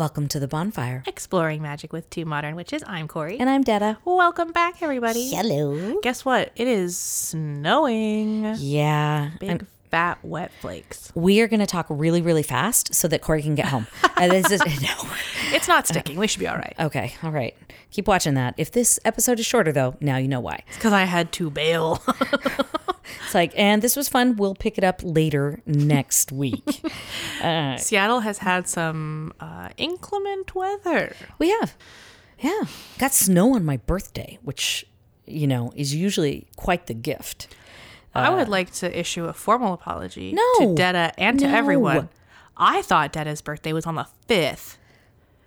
Welcome to the bonfire. Exploring Magic with Two Modern Witches. I'm Corey. And I'm Detta. Welcome back, everybody. Hello. Guess what? It is snowing. Yeah. Big, fat, wet flakes. we are going to talk really, really fast so that Corey can get home. Uh, this is, no. It's not sticking. We should be all right. Okay. All right. Keep watching that. If this episode is shorter, though, now you know why. It's because I had to bail. It's like, and this was fun. We'll pick it up later next week. Seattle has had some uh, inclement weather. we have. Yeah. Got snow on my birthday, which, you know, is usually quite the gift. I would like to issue a formal apology Uh, No. to Detta and to No. everyone. I thought Detta's birthday was on the 5th.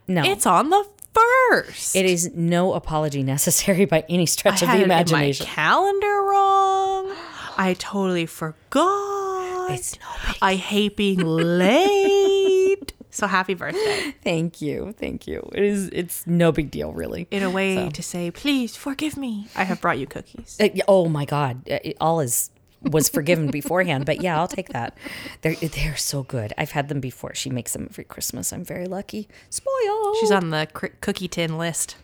No. It's on the 1st. it is no apology necessary by any stretch I of the it in my imagination. calendar wrong. I totally forgot. It's no big I hate being late. so happy birthday. Thank you. Thank you. It is it's no big deal really. In a way to say, please forgive me. I have brought you cookies. Uh, oh my god. Uh, It, all is was forgiven beforehand, but yeah, I'll take that. They're they're so good. I've had them before. She makes them every Christmas. I'm very lucky. Spoiled. She's on the cr- cookie tin list.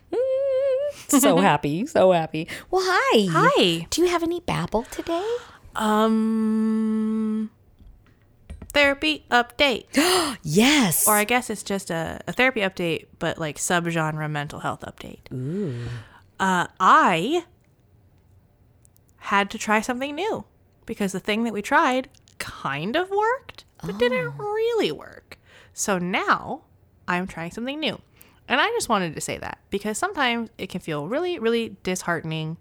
so happy, so happy. Well, hi. Hi. Do you have any babble today? Um, therapy update. Yes. or I guess it's just a, a therapy update, but like subgenre mental health update. Ooh. Uh, I had to try something new because the thing that we tried kind of worked, but didn't oh. really work. So now I'm trying something new. And I just wanted to say that because sometimes it can feel really, really disheartening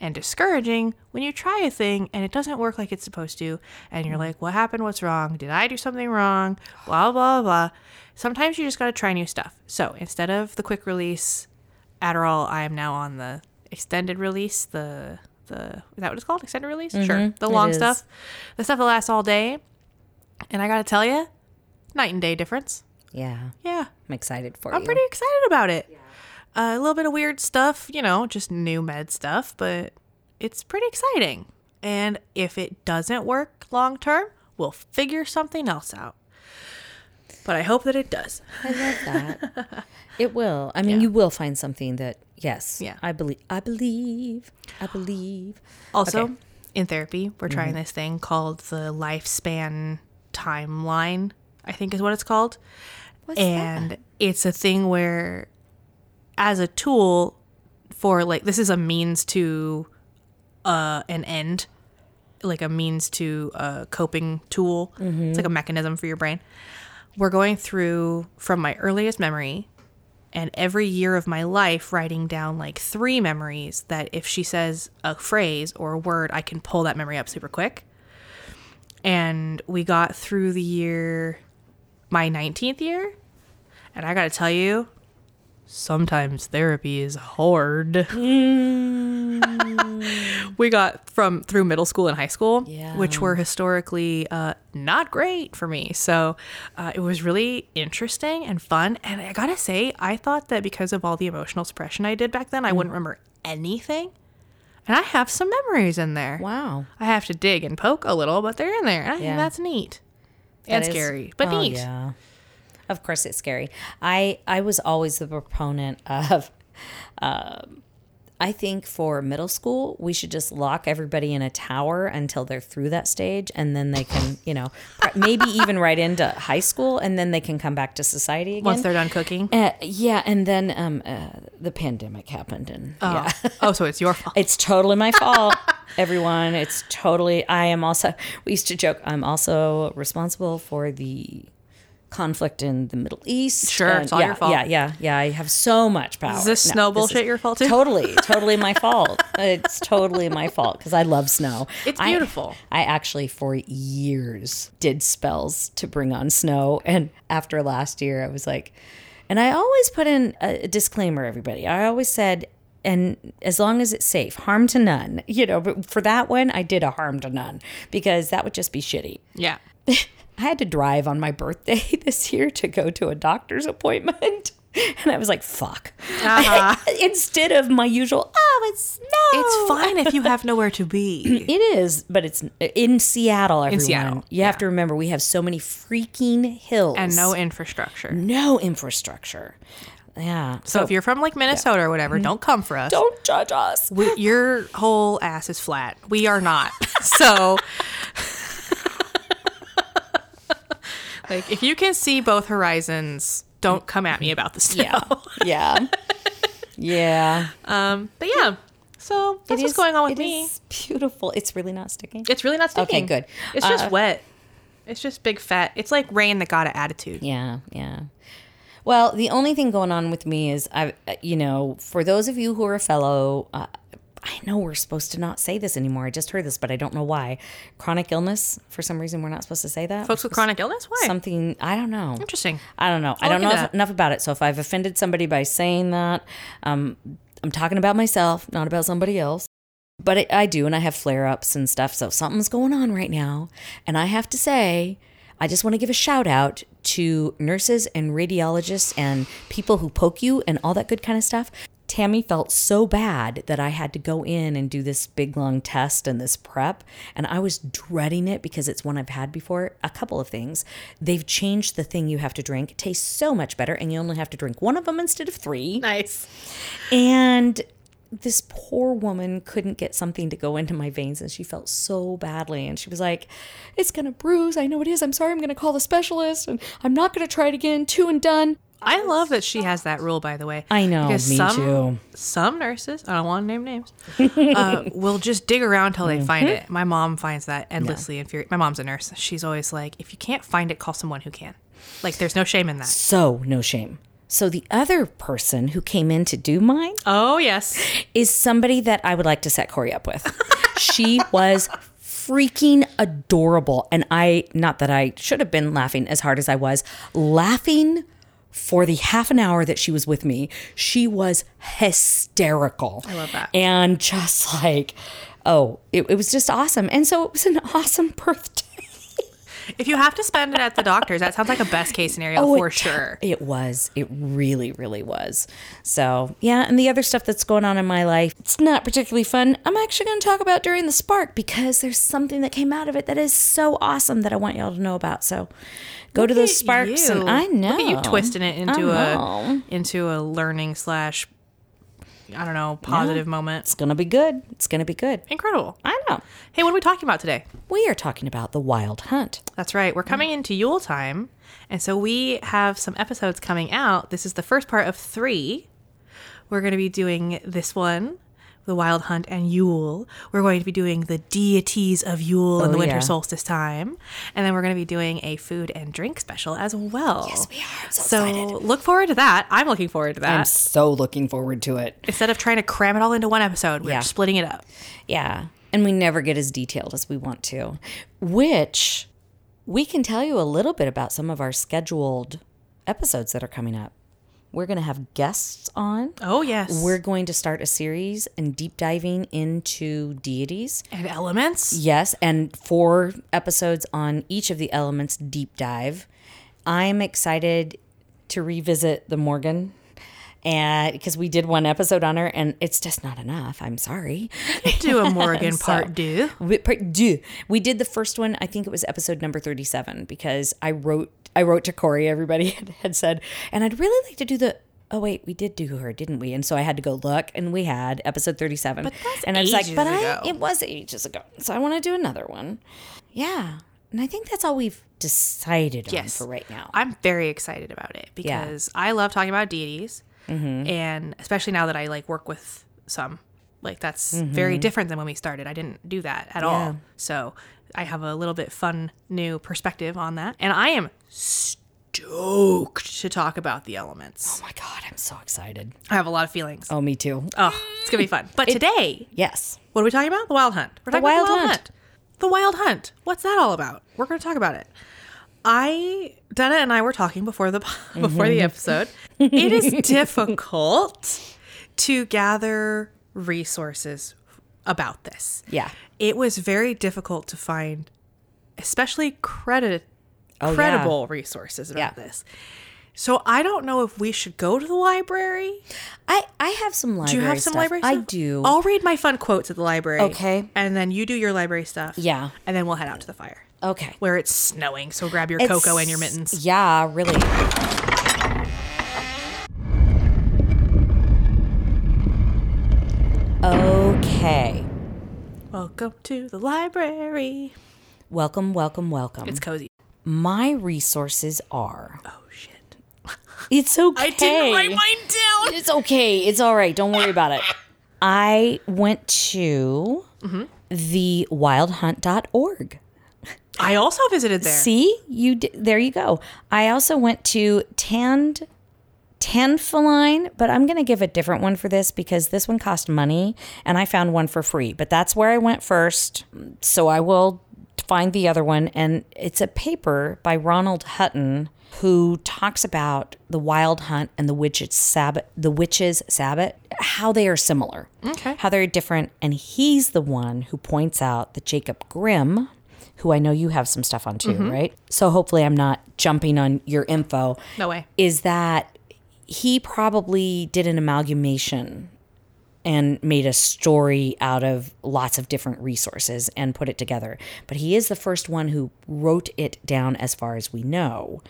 and discouraging when you try a thing and it doesn't work like it's supposed to. And you're mm. like, what happened? What's wrong? Did I do something wrong? Blah, blah, blah. Sometimes you just got to try new stuff. So instead of the quick release Adderall, I am now on the extended release, the, the, is that what it's called? Extended release? Sure. The long stuff. The stuff that lasts all day. And I got to tell you, night and day difference. yeah. Yeah. I'm excited for it. I'm you. pretty excited about it. Uh, a little bit of weird stuff, you know, just new med stuff, but it's pretty exciting. And if it doesn't work long term, we'll figure something else out. But I hope that it does. I love that. it will. I mean, you will find something that yes. Yeah. I believe. I believe. I believe. Also, Okay. in therapy, we're trying mm-hmm. this thing called the lifespan timeline, I think is what it's called. What's and it's a thing where as a tool for like this is a means to uh an end like a means to a coping tool it's mm-hmm. like a mechanism for your brain we're going through from my earliest memory and every year of my life writing down like three memories that if she says a phrase or a word i can pull that memory up super quick. And we got through the year my 19th year. And i gotta tell you sometimes therapy is hard we got from through middle school and high school Yeah. which were historically uh, not great for me so uh, it was really interesting and fun and i gotta say i thought that because of all the emotional suppression i did back then i wouldn't remember anything and i have some memories in there Wow. I have to dig and poke a little, but they're in there. And I Yeah. think that's neat. And That is- scary, but oh, neat. Yeah. Of course, it's scary. I I was always the proponent of. Um, I think for middle school, we should just lock everybody in a tower until they're through that stage, and then they can, you know, maybe even right into high school, and then they can come back to society again. Once they're done cooking. Uh, yeah, and then um, uh, the pandemic happened, and yeah, oh, so it's your fault. it's totally my fault. Everyone, it's totally. I am also. We used to joke. I'm also responsible for the conflict in the Middle East. Sure, and it's all yeah, your fault. Yeah, yeah, yeah. I have so much power. Is this No, snow bullshit your fault too? Totally, totally my fault. It's totally my fault because I love snow. It's I- beautiful. I actually, for years, did spells to bring on snow. And after last year, I was like, and I always put in a disclaimer, everybody. I always said, and as long as it's safe, harm to none. You know, but for that one, I did a harm to none because that would just be shitty. Yeah. I had to drive on my birthday this year to go to a doctor's appointment. And I was like, fuck. Uh-huh. Instead of my usual, oh, it's no. It's fine if you have nowhere to be. It is, but it's in Seattle, everyone. Seattle, You have to remember, we have so many freaking hills. and no infrastructure. no infrastructure. Yeah. So if you're from like Minnesota or whatever, don't come for us. don't judge us. We, your whole ass is flat. We are not. so, like, if you can see both horizons, don't come at me about the snow. Yeah. Yeah. yeah. Um, but yeah, so that's It what's is- going on with it me. is beautiful. It's really not sticking. It's really not sticking. Okay, good. It's just Uh, wet. It's just big fat. It's like rain that got an attitude. Yeah, yeah. Well, the only thing going on with me is I, you know, for those of you who are a fellow, uh, I know we're supposed to not say this anymore. I just heard this, but I don't know why. Chronic illness. For some reason, we're not supposed to say that. Folks with chronic illness? Why? Something I don't know. Interesting. I don't know. I I'll don't know if- enough about it. So if I've offended somebody by saying that, um, I'm talking about myself, not about somebody else. But it, I do, and I have flare ups and stuff. So something's going on right now. And I have to say, I just want to give a shout out to nurses and radiologists and people who poke you and all that good kind of stuff. Tammy felt so bad that I had to go in and do this big long test and this prep. And I was dreading it because it's one I've had before. A couple of things. They've changed the thing you have to drink. It tastes so much better, and you only have to drink one of them instead of three. Nice. And this poor woman couldn't get something to go into my veins and she felt so badly and she was like it's going to bruise i know it is i'm sorry i'm going to call the specialist and i'm not going to try it again two and done I love that she has that rule, by the way. I know, Because me some, too. Some nurses, I don't want to name names, uh, will just dig around till they find it. My mom finds that endlessly infuriating. My mom's a nurse. She's always like, if you can't find it, call someone who can. Like, there's no shame in that. so no shame so the other person who came in to do mine Oh, yes. is somebody that I would like to set Corey up with. she was freaking adorable. And I, not that I should have been laughing as hard as I was, laughing for the half an hour that she was with me. She was hysterical. I love that. And just like, oh, it, it was just awesome. And so it was an awesome birthday. If you have to spend it at the doctor's, that sounds like a best case scenario Oh, for it- sure. It was. It really, really was. So, yeah. And the other stuff that's going on in my life, it's not particularly fun. I'm actually going to talk about during the spark because there's something that came out of it that is so awesome that I want y'all to know about. So, go to Look those sparks, you. and I know. Look at you twisting it into a into a learning slash, I don't know, positive moment. It's going to be good. It's going to be good. Incredible. I know. Hey, what are we talking about today? We are talking about the wild hunt. That's right. We're coming into Yule time. And so we have some episodes coming out. This is the first part of three. We're going to be doing this one, the Wild Hunt and Yule. We're going to be doing the deities of Yule in Oh, the winter yeah. solstice time. And then we're going to be doing a food and drink special as well. Yes, we are. So So excited. look forward to that. I'm looking forward to that. I'm so looking forward to it. Instead of trying to cram it all into one episode, we're Yeah. splitting it up. Yeah. And we never get as detailed as we want to, which we can tell you a little bit about some of our scheduled episodes that are coming up. We're going to have guests on. Oh, yes. We're going to start a series and deep diving into deities. and elements. Yes, and four episodes on each of the elements deep dive. I'm excited to revisit the Morrigan and because we did one episode on her and it's just not enough. I'm sorry. Do a Morrigan So- part two. We, part deux. we did the first one. I think it was episode number thirty-seven because I wrote. I wrote to Corey. Everybody had, said, and I'd really like to do the. Oh wait, we did do her, didn't we? And so I had to go look, and we had episode thirty-seven. But that's and I was like, but ago. I it was ages ago, so I want to do another one. Yeah, and I think that's all we've decided on Yes. for right now. I'm very excited about it Yeah. because I love talking about deities, mm-hmm. and especially now that I like work with some, like that's mm-hmm. very different than when we started. I didn't do that at Yeah. all, so I have a little bit fun new perspective on that, and I am stoked to talk about the elements. oh my god, I'm so excited. I have a lot of feelings. Oh, me too. Oh, it's gonna be fun. But today, Yes. what are we talking about? The wild hunt. We're The talking about Wild Hunt. The wild hunt. What's that all about? We're going to talk about it. I Dana and I were talking before the before the mm-hmm. episode. It is difficult to gather resources about this. Yeah. It was very difficult to find, especially credit Oh, yeah. credible resources about Yeah. this. So I don't know if we should go to the library. I I have some library. Do you have some stuff. library I do. I'll read my fun quotes at the library. Okay. And then you do your library stuff. Yeah. And then we'll head out to the fire okay. where it's snowing. So grab your It's- cocoa and your mittens. Yeah, really. Okay. Welcome to the library. Welcome, welcome, welcome. It's cozy. My resources are. Oh shit. It's okay. I didn't write mine down. It's okay. It's all right. Don't worry about it. I went to Mm-hmm. the wildhunt.org. I also visited there. See, you d- there you go. I also went to Tand Tanfaline, but I'm going to give a different one for this because this one cost money and I found one for free. But that's where I went first. So I will find the other one and it's a paper by Ronald Hutton who talks about the wild hunt and the witches sabbath the witches sabbath how they are similar Okay. how they're different and he's the one who points out that jacob grimm who i know you have some stuff on too mm-hmm. right so hopefully i'm not jumping on your info No way. is that he probably did an amalgamation and made a story out of lots of different resources and put it together. But he is the first one who wrote it down as far as we know.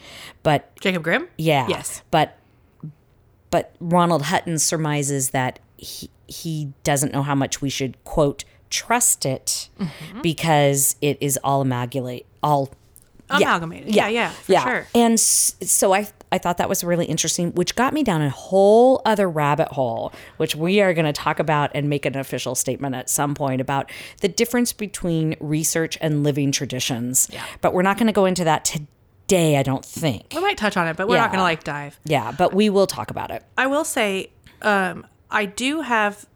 But Jacob Grimm? yeah. Yes. But but Ronald Hutton surmises that he he doesn't know how much we should quote trust it Mm-hmm. because it is all amalgamate all Amalgamated. Yeah, yeah, for sure. and so I I thought that was really interesting, which got me down a whole other rabbit hole, which we are going to talk about and make an official statement at some point about the difference between research and living traditions. Yeah. But we're not going to go into that today, I don't think. We might touch on it, but we're not going to like dive. Yeah, but we will talk about it. I will say, um, I do have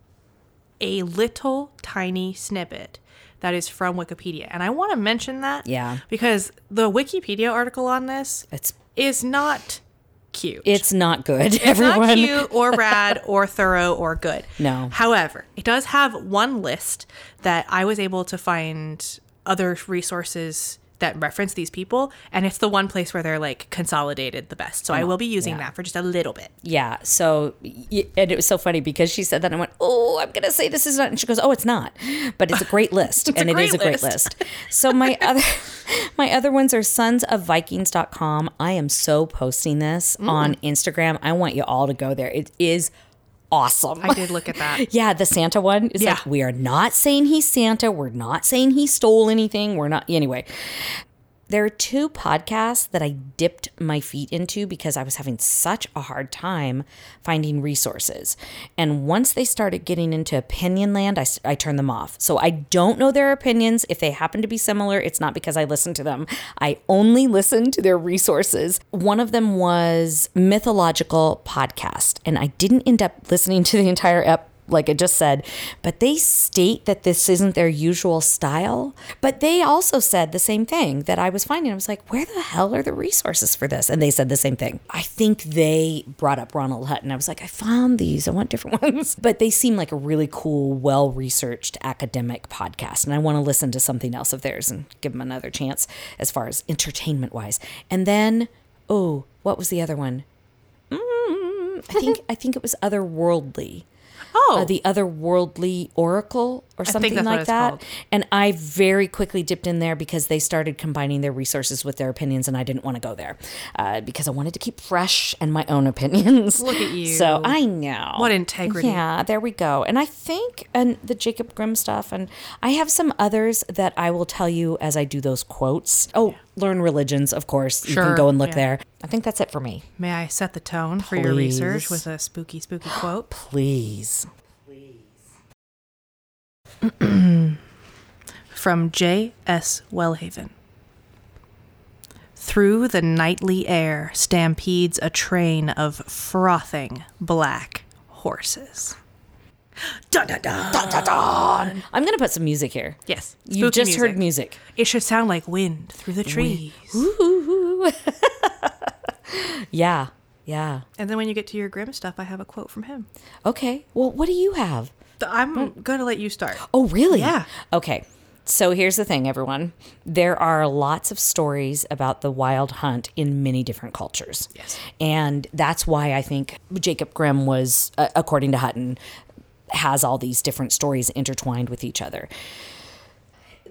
a little tiny snippet that is from Wikipedia, and I want to mention that. Yeah. Because the Wikipedia article on this It's is not cute. it's not good. It's everyone. not cute or rad or thorough or good. No. However, it does have one list that I was able to find other resources that reference these people, and it's the one place where they're like consolidated the best. So I will be using yeah. that for just a little bit. Yeah. So, and it was so funny because she said that and I went, Oh, I'm going to say this is not. And she goes, Oh, it's not. But it's a great list. and it is great a great list. list. So, my other. My other ones are sonsofvikings.com. I am so posting this Mm. on Instagram. I want you all to go there. It is awesome. I did look at that. Yeah, the Santa one is Yeah. like we are not saying he's Santa. We're not saying he stole anything. We're not anyway. There are two podcasts that I dipped my feet into because I was having such a hard time finding resources. And once they started getting into opinion land, I turned them off. So I don't know their opinions. If they happen to be similar, it's not because I listened to them. I only listened to their resources. One of them was Mythological Podcast, and I didn't end up listening to the entire ep like I just said, but they state that this isn't their usual style. But they also said the same thing that I was finding. I was like, where the hell are the resources for this? And they said the same thing. I think they brought up Ronald Hutton. I was like, I found these. I want different ones. But they seem like a really cool, well researched academic podcast. And I want to listen to something else of theirs and give them another chance as far as entertainment wise. And then, oh, what was the other one? Mm, I think I think it was otherworldly Oh, uh, the otherworldly oracle or something like that. called. And I very quickly dipped in there because they started combining their resources with their opinions, and I didn't want to go there uh, because I wanted to keep fresh and my own opinions. Look at you. So I know What integrity. Yeah, there we go. And I think and the Jacob Grimm stuff, and I have some others that I will tell you as I do those quotes. Oh, learn religions, of course. You can go and look yeah. there. I think that's it for me. may I set the tone for your research with a spooky, spooky quote? Please. From J.S. Welhaven. Through the nightly air stampedes a train of frothing black horses. Dun, dun, dun. I'm gonna put some music here. Yes. You spooky just heard music. It should sound like wind through the trees. Yeah. Yeah. And then when you get to your Grimm stuff, I have a quote from him. Okay. Well, what do you have? I'm going to let you start. Oh, really? Yeah. Okay. So here's the thing, everyone. There are lots of stories about the wild hunt in many different cultures. Yes. And that's why I think Jacob Grimm was, uh, according to Hutton, has all these different stories intertwined with each other.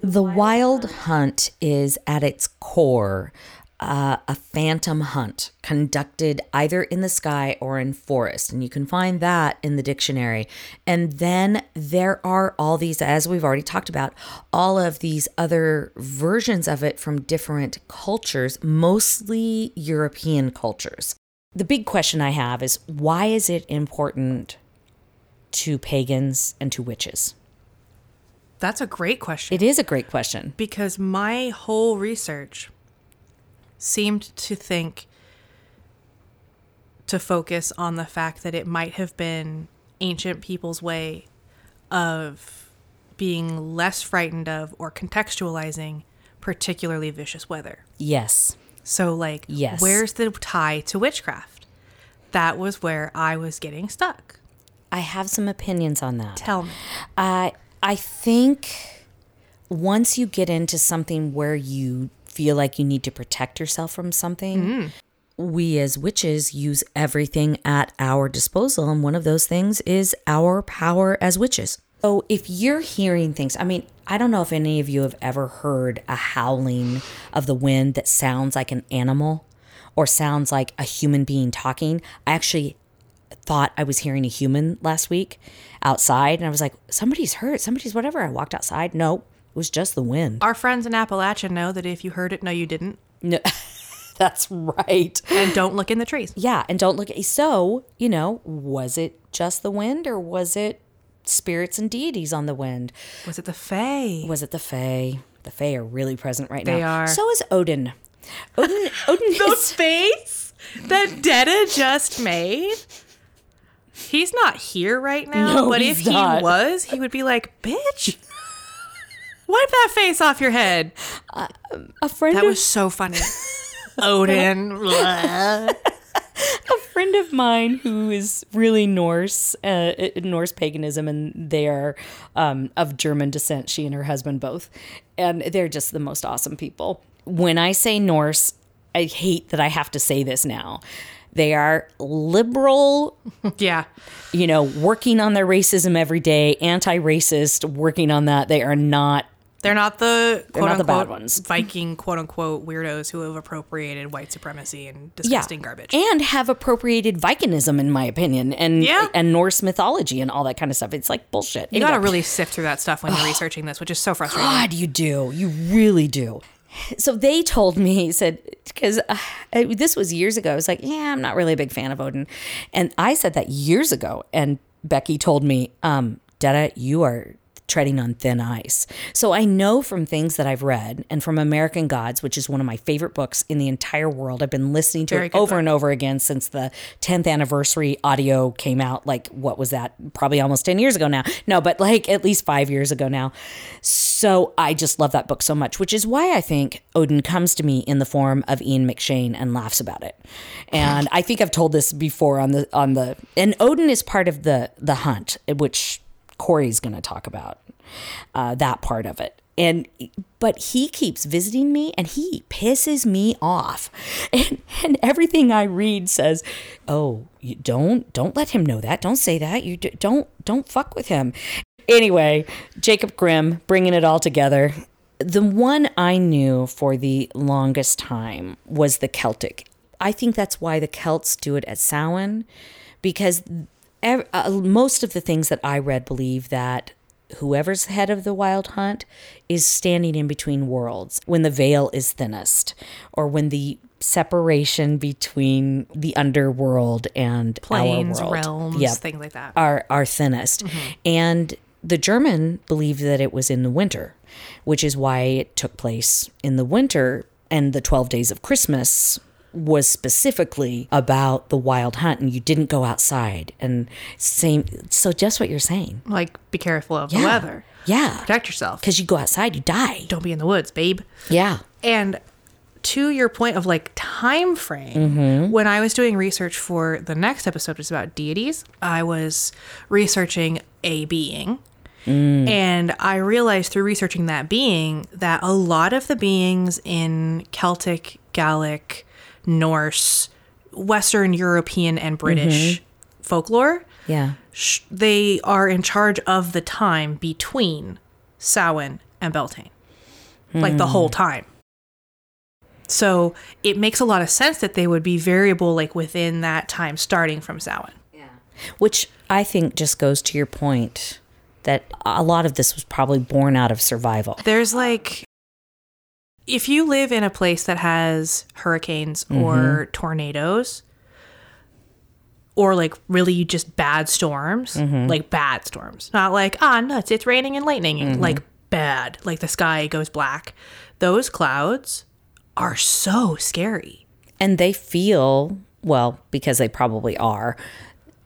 The wild hunt is at its core uh, a phantom hunt conducted either in the sky or in forest. And you can find that in the dictionary. And then there are all these, as we've already talked about, all of these other versions of it from different cultures, mostly European cultures. The big question I have is why is it important to pagans and to witches? That's a great question. It is a great question. because my whole research seemed to think to focus on the fact that it might have been ancient people's way of being less frightened of or contextualizing particularly vicious weather. Yes. So like Yes. where's the tie to witchcraft? That was where I was getting stuck. I have some opinions on that. Tell me. I I think once you get into something where you feel like you need to protect yourself from something, mm-hmm. we as witches use everything at our disposal, and one of those things is our power as witches. So if you're hearing things, I mean, I don't know if any of you have ever heard a howling of the wind that sounds like an animal or sounds like a human being talking. I actually thought I was hearing a human last week outside, and I was like, somebody's hurt, somebody's whatever. I walked outside. No, it was just the wind. Our friends in Appalachia know that if you heard it, no you didn't. No, that's right. And don't look in the trees. Yeah, and don't look at so, you know, was it just the wind or was it spirits and deities on the wind? Was it the Fae? Was it the Fae? The Fae are really present right now. They are. So is Odin. Odin Odin the is face that Detta just made. He's not here right now, No, but if he was, he would be like, "Bitch, wipe that face off your head." a friend That of was so funny. Odin. a friend of mine who is really Norse, uh, uh, Norse paganism, and they are um, of German descent. She and her husband both, and they're just the most awesome people. When I say Norse, I hate that I have to say this now. They are liberal, yeah. you know, working on their racism every day, anti-racist, working on that. They are not They're not the quote not the bad unquote ones. Viking quote unquote weirdos who have appropriated white supremacy and disgusting garbage. and have appropriated Vikingism, in my opinion, and Yeah. and Norse mythology and all that kind of stuff. It's like bullshit. you gotta really sift through that stuff when you're researching this, which is so frustrating. God, you do. You really do. So they told me, he said, because uh, this was years ago. I was like, yeah, I'm not really a big fan of Odin. And I said that years ago. And Becky told me, um, Detta, you are treading on thin ice. So I know from things that I've read and from American Gods, which is one of my favorite books in the entire world. I've been listening to Very it over book. and over again since the 10th anniversary audio came out. Like, what was that? Probably almost 10 years ago now. No, but like at least five years ago now. So I just love that book so much, which is why I think Odin comes to me in the form of Ian McShane and laughs about it. And I think I've told this before on the on the and Odin is part of the the hunt, which Corey's going to talk about uh, that part of it. And but he keeps visiting me and he pisses me off. And and everything I read says, "Oh, you don't don't let him know that. Don't say that. You don't don't fuck with him." Anyway, Jacob Grimm bringing it all together. The one I knew for the longest time was the Celtic. I think that's why the Celts do it at Samhain because uh, most of the things that I read believe that whoever's the head of the wild hunt is standing in between worlds when the veil is thinnest or when the separation between the underworld and Planes, our world realms, Yep things like that. are are thinnest. Mm-hmm. And the German believed that it was in the winter, which is why it took place in the winter and the 12 days of Christmas was specifically about the wild hunt and you didn't go outside and same so just what you're saying. like, be careful of the weather. Yeah. Protect yourself. Cuz you go outside you die. Don't be in the woods, babe. Yeah. And to your point of like time frame, mm-hmm. when I was doing research for the next episode, which is about deities, I was researching a being. Mm. And I realized through researching that being that a lot of the beings in Celtic, Gallic, Norse, Western European, and British mm-hmm. folklore, Yeah. sh- they are in charge of the time between Samhain and Beltane, like the whole hmm. time. So it makes a lot of sense that they would be variable, like within that time, starting from Samhain. Yeah. Which I think just goes to your point that a lot of this was probably born out of survival. There's like, if you live in a place that has hurricanes or mm-hmm. tornadoes, or like really just bad storms, mm-hmm. like bad storms, not like, ah, nuts, it's raining and lightning, mm-hmm. like bad, like the sky goes black. Those clouds are so scary. And they feel, well, because they probably are,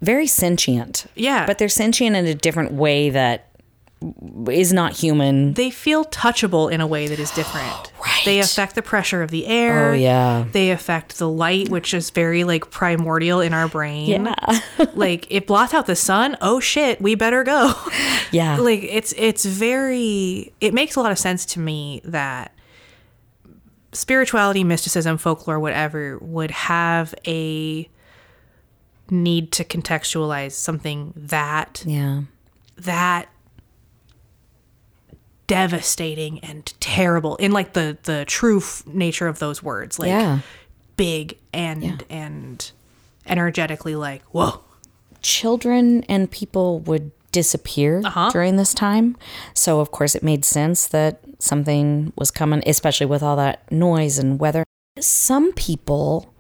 very sentient. Yeah. But they're sentient in a different way that is not human. They feel touchable in a way that is different. Right. They affect the pressure of the air. Oh, yeah. They affect the light, which is very like primordial in our brain. Yeah. like it blots out the sun. Oh shit, we better go. Yeah. like it's it's very it makes a lot of sense to me that spirituality, mysticism, folklore, whatever would have a need to contextualize something that yeah. that devastating and terrible in like the the true f- nature of those words like yeah. big and and energetically like whoa children and people would disappear Uh-huh. during this time. So, of course, it made sense that something was coming, especially with all that noise and weather. Some people,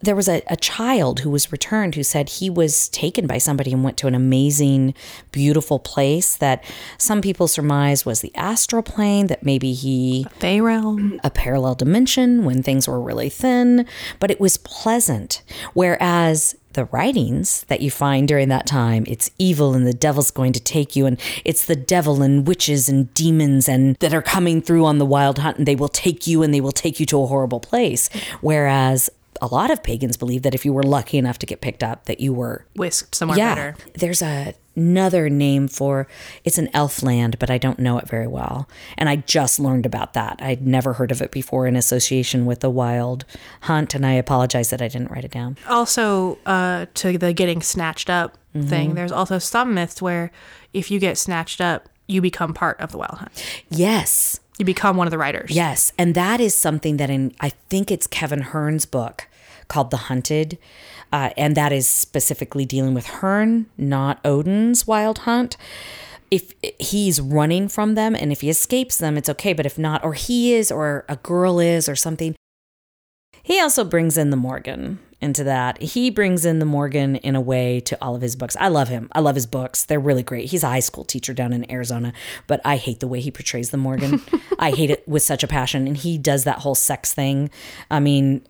there was a, a child who was returned who said he was taken by somebody and went to an amazing, beautiful place that some people surmise was the astral plane, that maybe he Fey realm a parallel dimension when things were really thin, but it was pleasant. Whereas the writings that you find during that time, it's evil and the devil's going to take you, and it's the devil and witches and demons and that are coming through on the wild hunt, and they will take you and they will take you to a horrible place. Whereas a lot of pagans believe that if you were lucky enough to get picked up, that you were whisked somewhere yeah, better there's a, another name for it's an elf land, but I don't know it very well. And I just learned about that. I'd never heard of it before in association with the wild hunt, and I apologize that I didn't write it down. also uh to the getting snatched up thing there's also some myths where if you get snatched up you become part of the wild hunt Yes. You become one of the writers. Yes, and that is something that in I think it's Kevin Hearne's book called The Hunted, uh, and that is specifically dealing with Hearn, not Odin's Wild Hunt. If he's running from them, and if he escapes them, it's okay. But if not, or he is, or a girl is, or something, he also brings in the Morrigan into that. He brings in the Morrigan in a way to all of his books. I love him. I love his books. They're really great. He's a high school teacher down in Arizona, but I hate the way he portrays the Morrigan. I hate it with such a passion. And he does that whole sex thing. I mean,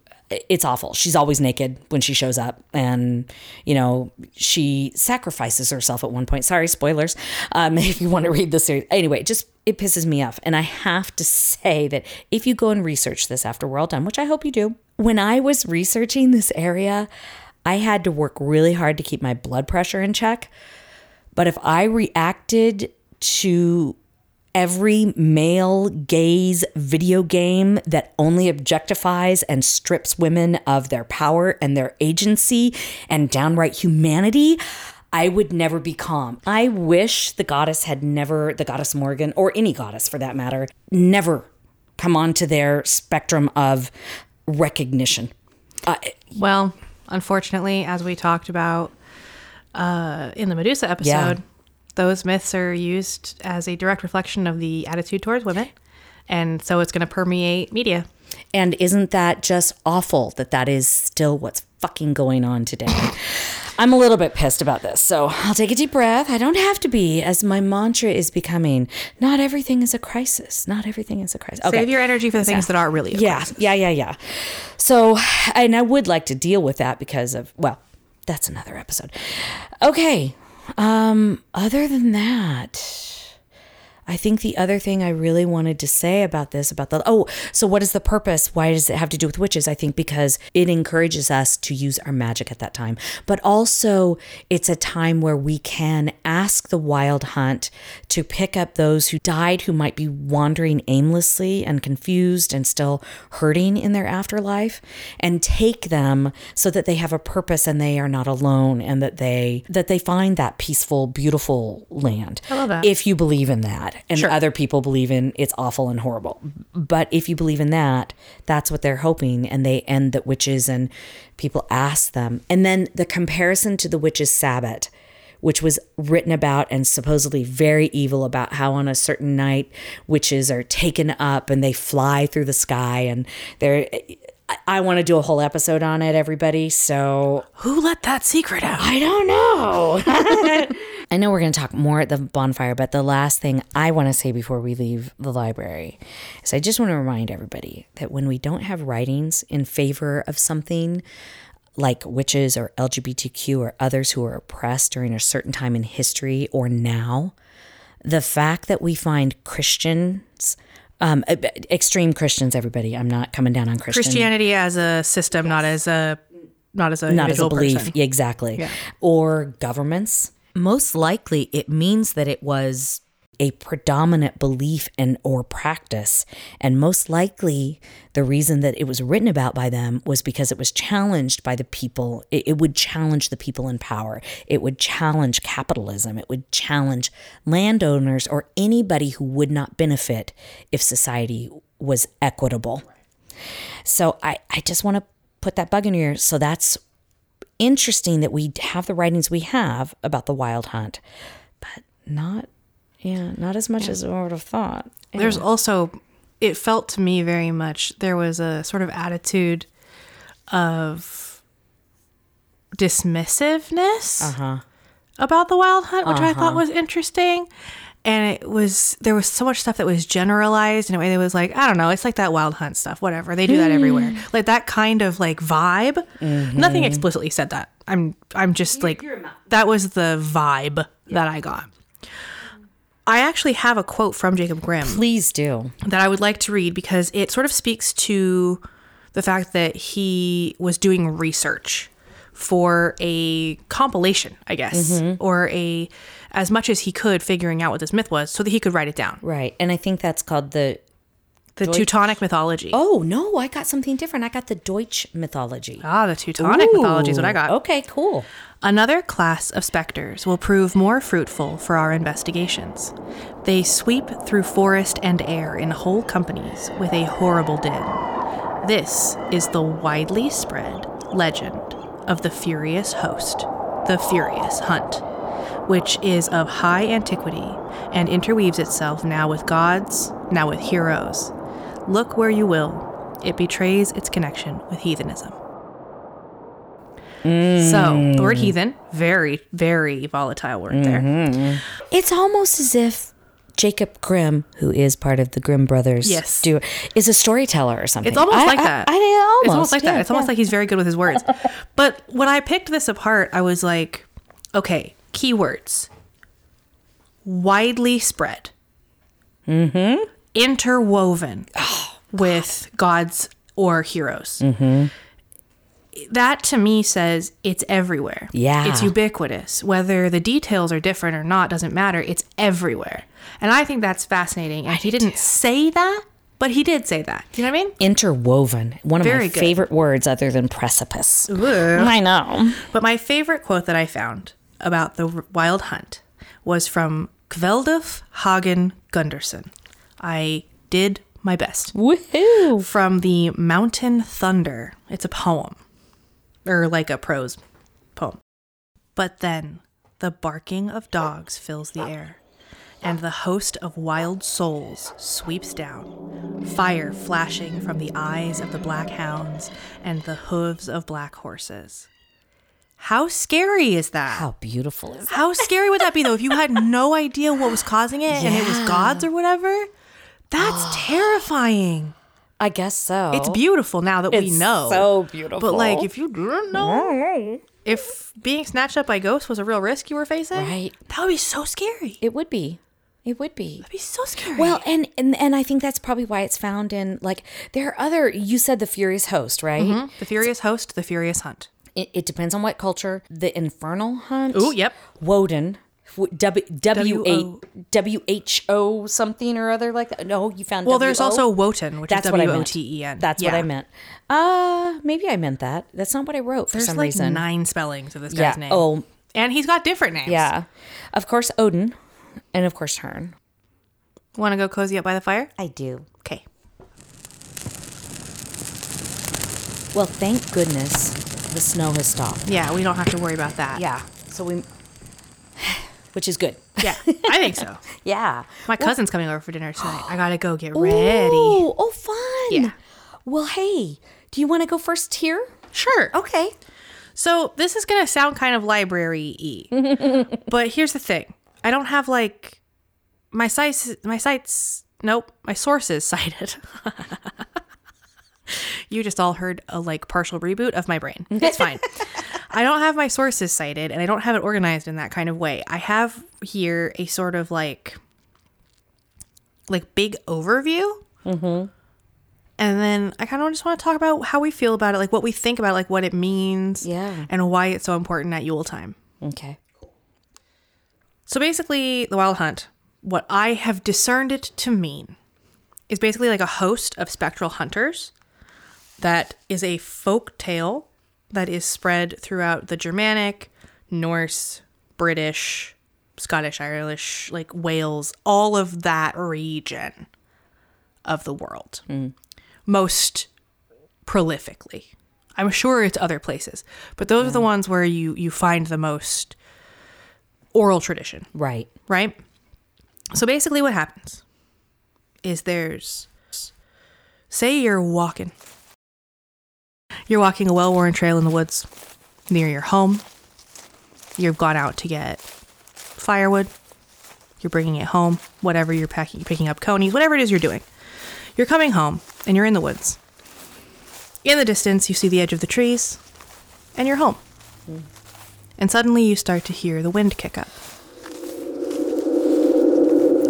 it's awful. She's always naked when she shows up, and you know she sacrifices herself at one point. Sorry, spoilers. Um, if you want to read the series, anyway, just it pisses me off. And I have to say that if you go and research this after we're all done, which I hope you do, when I was researching this area, I had to work really hard to keep my blood pressure in check. But if I reacted to every male gaze video game that only objectifies and strips women of their power and their agency and downright humanity, I would never be calm. I wish the goddess had never, the goddess Morrigan, or any goddess for that matter, never come onto their spectrum of recognition. Uh, Well, unfortunately, as we talked about uh, in the Medusa episode, those myths are used as a direct reflection of the attitude towards women. And so it's going to permeate media. And isn't that just awful that that is still what's fucking going on today? I'm a little bit pissed about this. So I'll take a deep breath. I don't have to be, as my mantra is becoming not everything is a crisis. Not everything is a crisis. Okay. Save your energy for the things that are really a yeah, crisis. yeah, yeah, yeah. So, and I would like to deal with that because of, well, that's another episode. Okay. Um, other than that, I think the other thing I really wanted to say about this, about the, oh, so what is the purpose? Why does it have to do with witches? I think because it encourages us to use our magic at that time. But also, it's a time where we can ask the wild hunt to pick up those who died who might be wandering aimlessly and confused and still hurting in their afterlife and take them so that they have a purpose and they are not alone and that they that they find that peaceful beautiful land. I love that. If you believe in that and Sure. other people believe in it's awful and horrible. But if you believe in that, that's what they're hoping and they end that witches and people ask them. And then the comparison to the witches Sabbath which was written about and supposedly very evil about how on a certain night witches are taken up and they fly through the sky and they're I- I want to do a whole episode on it everybody so Who let that secret out? I don't know. I know we're going to talk more at the bonfire, but the last thing I want to say before we leave the library is I just want to remind everybody that when we don't have writings in favor of something like witches or LGBTQ or others who are oppressed during a certain time in history or now, the fact that we find Christians, um, e- extreme Christians, everybody, I'm not coming down on Christian. Christianity as a system, not as a not as a not as a belief. person. Exactly. Yeah. or governments most likely it means that it was a predominant belief and or practice. And most likely the reason that it was written about by them was because it was challenged by the people. It, it would challenge the people in power. It would challenge capitalism. It would challenge landowners or anybody who would not benefit if society was equitable. So I, I just want to put that bug in your ear. So that's interesting that we have the writings we have about the wild hunt, but not, yeah, not as much as I would have thought. There's also, it felt to me very much, there was a sort of attitude of dismissiveness Uh-huh. about the wild hunt, which I thought was interesting. And it was, there was so much stuff that was generalized in a way that was like, I don't know, it's like that wild hunt stuff, whatever. They do that everywhere. Mm. Like that kind of like vibe. Mm-hmm. Nothing explicitly said that. I'm, I'm just like, that was the vibe that I got. I actually have a quote from Jacob Grimm Please do. that I would like to read because it sort of speaks to the fact that he was doing research for a compilation, I guess, mm-hmm. or a as much as he could figuring out what this myth was so that he could write it down. Right. And I think that's called the. The Teutonic mythology. Oh, no, I got something different. I got the Deutsch mythology. Ah, the Teutonic mythology is what I got. Okay, cool. Another class of specters will prove more fruitful for our investigations. They sweep through forest and air in whole companies with a horrible din. This is the widely spread legend of the furious host, the furious hunt, which is of high antiquity and interweaves itself now with gods, now with heroes. Look where you will, it betrays its connection with heathenism. So, the word mm. heathen, very, very volatile word there. Mm-hmm. It's almost as if Jacob Grimm, who is part of the Grimm brothers, Yes. do, is a storyteller or something. It's almost I- like I- that. I, almost, it's almost like yeah, that. It's almost like he's very good with his words. but when I picked this apart, I was like, okay, keywords widely spread, mm-hmm. interwoven with gods or heroes. Mm-hmm. That to me says it's everywhere. Yeah. It's ubiquitous. Whether the details are different or not doesn't matter. It's everywhere. And I think that's fascinating. And he didn't say that, but he did say that. Do you know what I mean? interwoven. One of Very my good. favorite words other than precipice. I know. But my favorite quote that I found about the wild hunt was from Kveldulf Hagan Gundarsson. I did my best. Woohoo! From the Mountain Thunder. It's a poem, or like a prose poem. But then the barking of dogs fills the air, and the host of wild souls sweeps down, fire flashing from the eyes of the black hounds and the hooves of black horses. How scary is that? How beautiful is that? How scary would that be though if you had no idea what was causing it and it was gods or whatever? That's terrifying. I guess so. It's beautiful now that we know. so beautiful. But like if you didn't know if being snatched up by ghosts was a real risk you were facing, Right. that would be so scary. it would be. It would be. It'd be so scary. Well, and, and and I think that's probably why it's found in like there are other. You said the Furious Host, right? Mm-hmm. the Furious Host, the Furious Hunt. It, it depends on what culture. The Infernal Hunt. Oh, yep. Woden. W W W W-O. A W H O something or other like that. No, you found. Well, there's also Wotan, which That's is W O T E N. I W O meant. T N. That's what I meant. Uh, maybe I meant that. That's not what I wrote for There's some like reason. nine spellings of this yeah. guy's name. Oh, and he's got different names. yeah. Of course, Odin, and of course, Herne. Want to go cozy up by the fire? I do. Okay. Well, thank goodness the snow has stopped. Yeah, we don't have to worry about that. Yeah. So we, which is good. Yeah, I think so. Yeah. My cousin's coming over for dinner tonight. I gotta go get ready. Oh, oh, fun. Yeah. Well, hey, do you want to go first here? Sure. Okay. So this is gonna sound kind of library y, but here's the thing: I don't have like my sites. My sites. Nope. My sources cited. You just all heard a like partial reboot of my brain. It's fine. I don't have my sources cited, and I don't have it organized in that kind of way. I have here a sort of like like big overview. Mm-hmm. And then I kind of just want to talk about how we feel about it, like what we think about, it, like what it means, Yeah. and why it's so important at Yule time. Okay. So basically, the Wild Hunt, what I have discerned it to mean, is basically like a host of spectral hunters that is a folk tale that is spread throughout the Germanic, Norse, British, Scottish, Irish, like Wales, all of that region of the world. Hmm. Most prolifically. I'm sure it's other places, but those are the ones where you you find the most oral tradition Right. right? So basically, what happens is there's, say, you're walking. You're walking a well worn trail in the woods near your home. You've gone out to get firewood. You're bringing it home, whatever you're packing, picking up conies, whatever it is you're doing. You're coming home and you're in the woods. In the distance, you see the edge of the trees and you're home. And suddenly you start to hear the wind kick up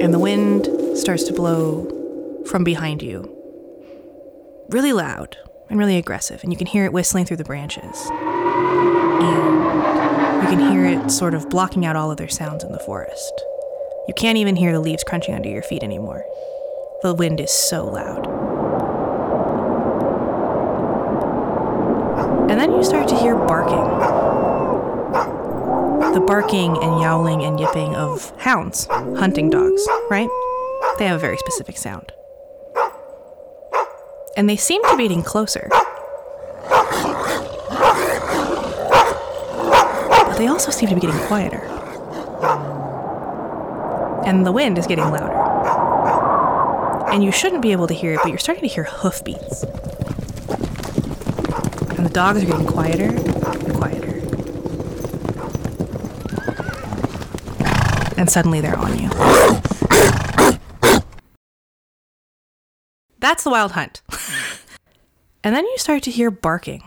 and the wind starts to blow from behind you. Really loud and really aggressive, and you can hear it whistling through the branches. And you can hear it sort of blocking out all other sounds in the forest. You can't even hear the leaves crunching under your feet anymore. The wind is so loud. And then you start to hear barking the barking and yowling and yipping of hounds, hunting dogs, right? They have a very specific sound. And they seem to be getting closer. But they also seem to be getting quieter. And the wind is getting louder. And you shouldn't be able to hear it, but you're starting to hear hoofbeats. And the dogs are getting quieter and quieter. and suddenly they're on you. That's the wild hunt. And then you start to hear barking.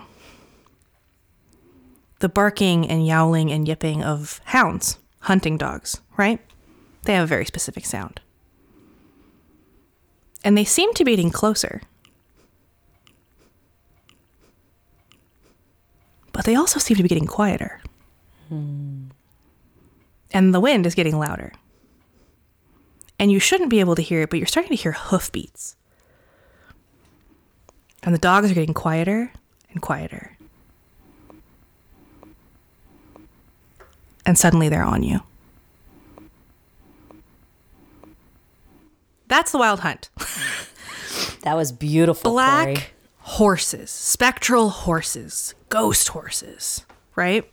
The barking and yowling and yipping of hounds, hunting dogs, right? They have a very specific sound. And they seem to be getting closer. But they also seem to be getting quieter hmm. and the wind is getting louder. And you shouldn't be able to hear it, but you're starting to hear hoofbeats. And the dogs are getting quieter and quieter. And suddenly they're on you. That's the wild hunt. That was beautiful. Black Corey. horses, spectral horses, ghost horses, right?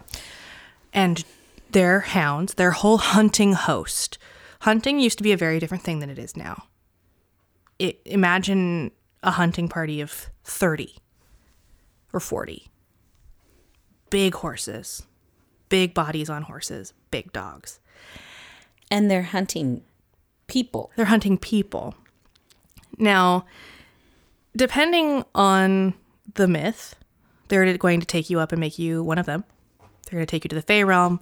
And their hounds, their whole hunting host. Hunting used to be a very different thing than it is now. It, imagine a hunting party of 30 or 40. Big horses, big bodies on horses, big dogs. And they're hunting people. They're hunting people. Now, depending on the myth, they're going to take you up and make you one of them. They're going to take you to the Fey realm.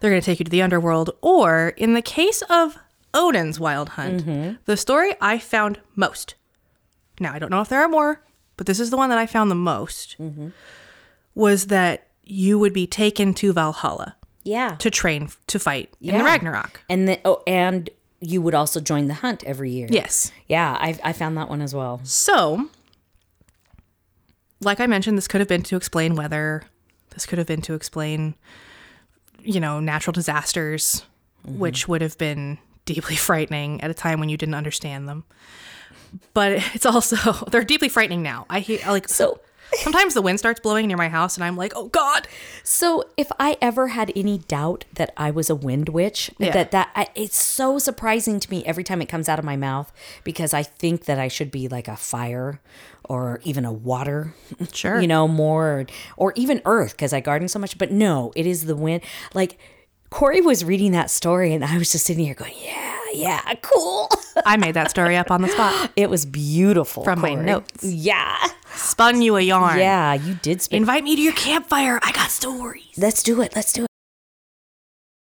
They're going to take you to the underworld. Or, in the case of Odin's Wild Hunt, mm-hmm. the story I found most. Now, I don't know if there are more, but this is the one that I found the most. Mm-hmm. Was that you would be taken to Valhalla Yeah. to train to fight in the Ragnarok. And then, oh, and you would also join the hunt every year. Yes. Yeah, I, I found that one as well. So, like I mentioned, this could have been to explain weather. This could have been to explain, you know, natural disasters, mm-hmm. which would have been deeply frightening at a time when you didn't understand them. But it's also they're deeply frightening now. I hear like So, sometimes the wind starts blowing near my house, and I'm like, oh god. so if I ever had any doubt that I was a wind witch, Yeah. that that I, it's so surprising to me every time it comes out of my mouth because I think that I should be like a fire or even a water, Sure. you know, more or even earth because I garden so much. But no, it is the wind. Like Corey was reading that story, and I was just sitting here going, "Yeah, yeah, cool." I made that story up on the spot. It was beautiful From my notes. Yeah, Spun you a yarn. yeah, you did. Spend- Invite me to your campfire. I got stories. Let's do it. Let's do it.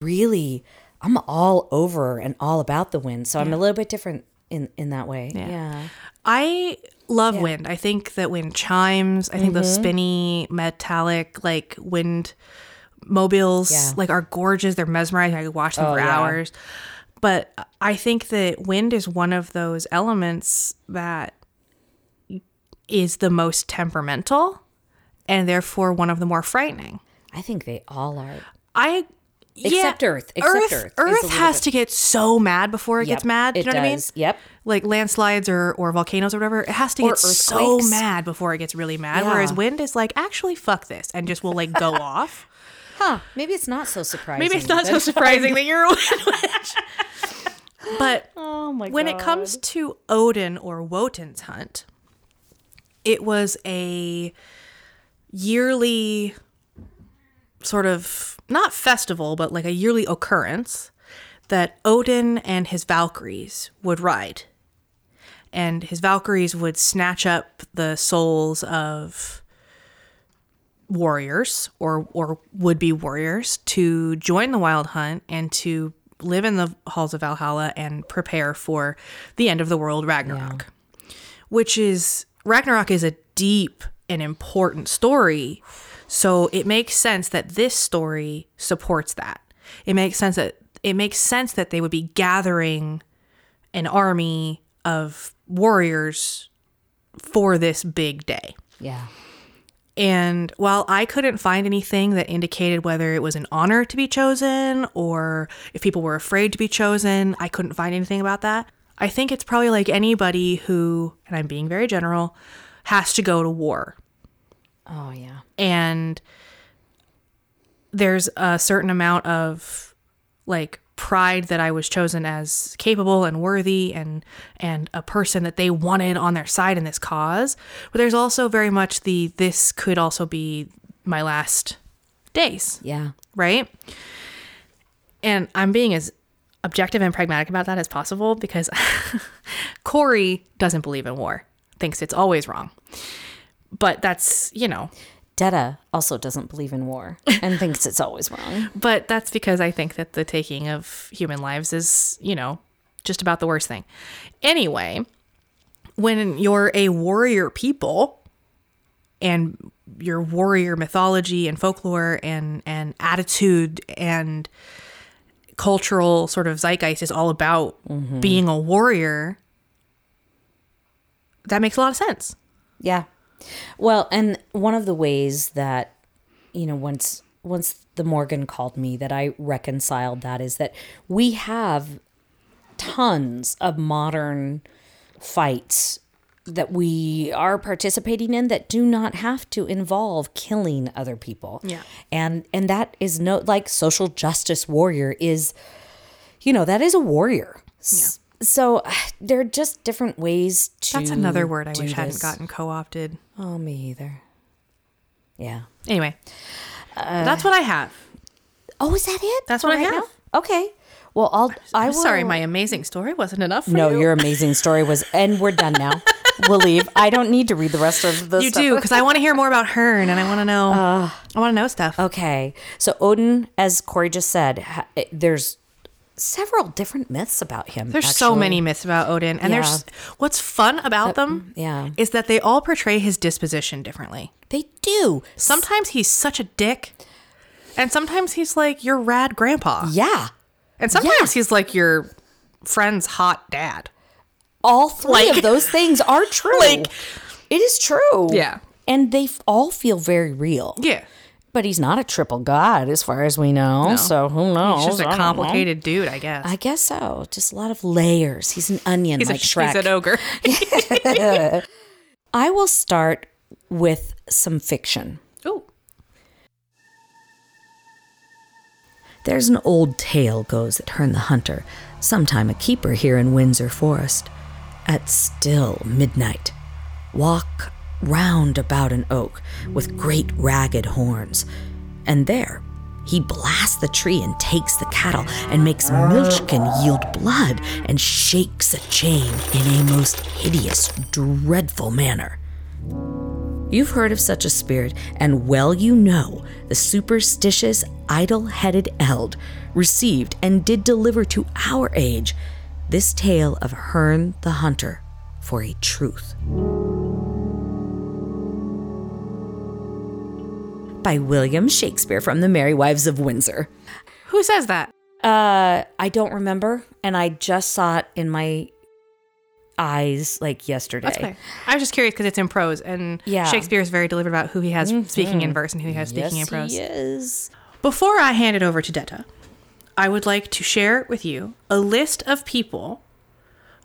Really, I'm all over and all about the wind, so I'm a little bit different in in that way. Yeah. I love wind. I think that wind chimes, I think those Mm-hmm. spinny metallic like wind mobiles Yeah. like are gorgeous. They're mesmerizing. I could watch them Oh, for yeah. hours. But I think that wind is one of those elements that is the most temperamental and therefore one of the more frightening. I think they all are. I Except yeah, Earth. Except Earth a Earth has bit- to get so mad before it Yep, gets mad. it you know what I mean? does. Yep. Like landslides or, or volcanoes or whatever. It has to Or get so mad before it gets really mad. Yeah. Whereas wind is like, actually, fuck this, and just will like go off. Huh? Maybe it's not so surprising. Maybe it's not so surprising that you're a witch. But Oh my when it comes to Odin or Wotan's hunt, it was a yearly sort of not festival, but like a yearly occurrence that Odin and his Valkyries would ride. And his Valkyries would snatch up the souls of warriors or or would be warriors to join the wild hunt and to live in the halls of Valhalla and prepare for the end of the world Ragnarok. Which is Ragnarok is a deep and important story. So it makes sense that this story supports that. It makes sense that it makes sense that they would be gathering an army of warriors for this big day. Yeah. And while I couldn't find anything that indicated whether it was an honor to be chosen or if people were afraid to be chosen, I couldn't find anything about that. I think it's probably like anybody who, and I'm being very general, has to go to war. Oh yeah. And there's a certain amount of like pride that I was chosen as capable and worthy and and a person that they wanted on their side in this cause. But there's also very much the this could also be my last days, Yeah. right? And I'm being as objective and pragmatic about that as possible because Corey doesn't believe in war, thinks it's always wrong. But that's, you know, Detta also doesn't believe in war and thinks it's always wrong. But that's because I think that the taking of human lives is, you know, just about the worst thing. Anyway, when you're a warrior people and your warrior mythology and folklore and and attitude and cultural sort of zeitgeist is all about mm-hmm. being a warrior, that makes a lot of sense. Yeah. Well, and one of the ways that you know once once the Morrigan called me that I reconciled that is that we have tons of modern fights that we are participating in that do not have to involve killing other people. Yeah. And and that is no like social justice warrior is you know, that is a warrior. S- So there are just different ways to That's another word I wish hadn't gotten co-opted. Oh, me either. Yeah. Anyway, uh, that's what I have. Oh, is that it? That's what I have. now? Okay. Well, I'll. I I'm will, sorry, my amazing story wasn't enough for No, you. your amazing story was, and we're done now. we'll leave. I don't need to read the rest of the. You stuff. do because I want to hear more about Herne and I want to know. Uh, I want to know stuff. Okay. So Odin, as Corey just said, ha- eh, there's several different myths about him. There's so many myths about Odin, and there's what's fun about them yeah. is that they all portray his disposition differently. They do. Sometimes he's such a dick, and sometimes he's like your rad grandpa, Yeah. and sometimes he's like your friend's hot dad. All three Like- of those things are true. Like- it is true. Yeah. And they all feel very real. Yeah, But he's not a triple god as far as we know. So who knows? he's just a know. complicated dude, I guess. I guess so. Just a lot of layers. He's an onion he's, like a, Shrek. he's an ogre. I will start with some fiction. Ooh, There's an old tale goes that Herne the Hunter, sometime a keeper here in Windsor Forest, at still midnight, walk round about an oak with great ragged horns, and there he blasts the tree and takes the cattle and makes milch-kine yield blood and shakes a chain in a most hideous, dreadful manner. You've heard of such a spirit, and well you know the superstitious, idle headed Eld received and did deliver to our age this tale of Herne the Hunter for a truth. By William Shakespeare from The Merry Wives of Windsor. who says that? Uh, I don't remember, and I just saw it in my eyes like yesterday. That's fair. I was just curious because it's in prose, and Yeah. Shakespeare is very deliberate about who he has speaking in verse and who he has speaking in prose. he is. Before I hand it over to Detta, I would like to share with you a list of people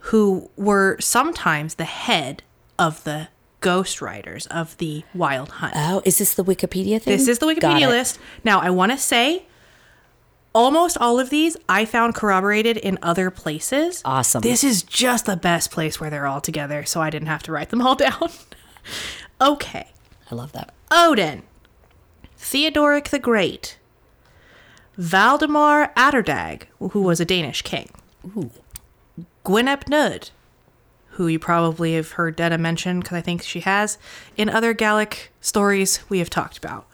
who were sometimes the head of the ghostwriters of the Wild Hunt. Oh, is this the Wikipedia thing? This is the Wikipedia list. Now, I want to say almost all of these I found corroborated in other places. Awesome. This is just the best place where they're all together, so I didn't have to write them all down. okay. I love that. Odin, Theodoric the Great, Valdemar Atterdag, who was a Danish king, Ooh. Gwyn ap Nudd, who you probably have heard Detta mention because I think she has in other Gallic stories we have talked about.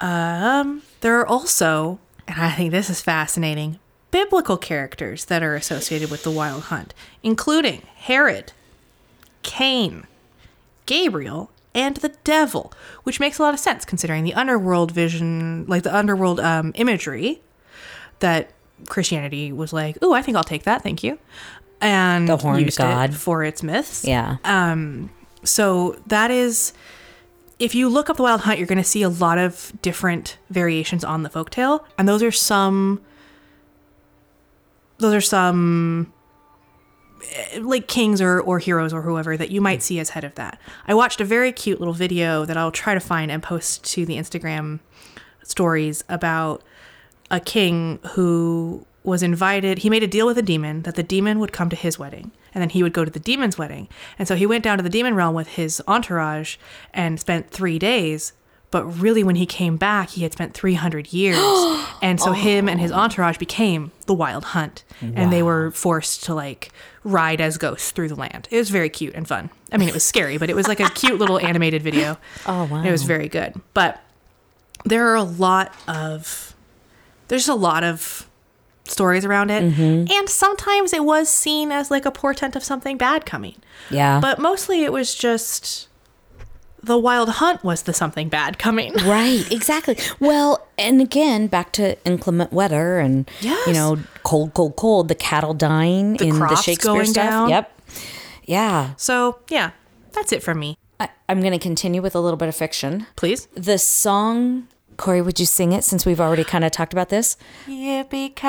Um, there are also, and I think this is fascinating, biblical characters that are associated with the Wild Hunt, including Herod, Cain, Gabriel, and the devil, which makes a lot of sense considering the underworld vision, like the underworld um, imagery that Christianity was like, oh, I think I'll take that, thank you," and The horned used god. it for its myths. Yeah. Um, so that is, if you look up the Wild Hunt, you're going to see a lot of different variations on the folktale, and those are some. Those are some like kings or, or heroes or whoever that you might see as head of that. I watched a very cute little video that I'll try to find and post to the Instagram stories about a king who was invited. He made a deal with a demon that the demon would come to his wedding and then he would go to the demon's wedding. And so he went down to the demon realm with his entourage and spent three days. But really, when he came back, he had spent 300 years. and so him and his oh. entourage became the wild hunt. And they were forced to like ride as ghosts through the land. It was very cute and fun. I mean, it was scary, but it was like a cute little animated video. Oh, wow. It was very good. But there are a lot of there's a lot of stories around it Mm-hmm. and sometimes it was seen as like a portent of something bad coming Yeah. but mostly it was just the wild hunt was the something bad coming Right, exactly. Well, and again, back to inclement weather and Yes. you know, cold, cold, cold. The cattle dying in the Shakespeare going stuff. down. Yep. Yeah, so yeah that's it from me I, I'm going to continue with a little bit of fiction. please The song, Corey, would you sing it since we've already kind of talked about this? Yippee ki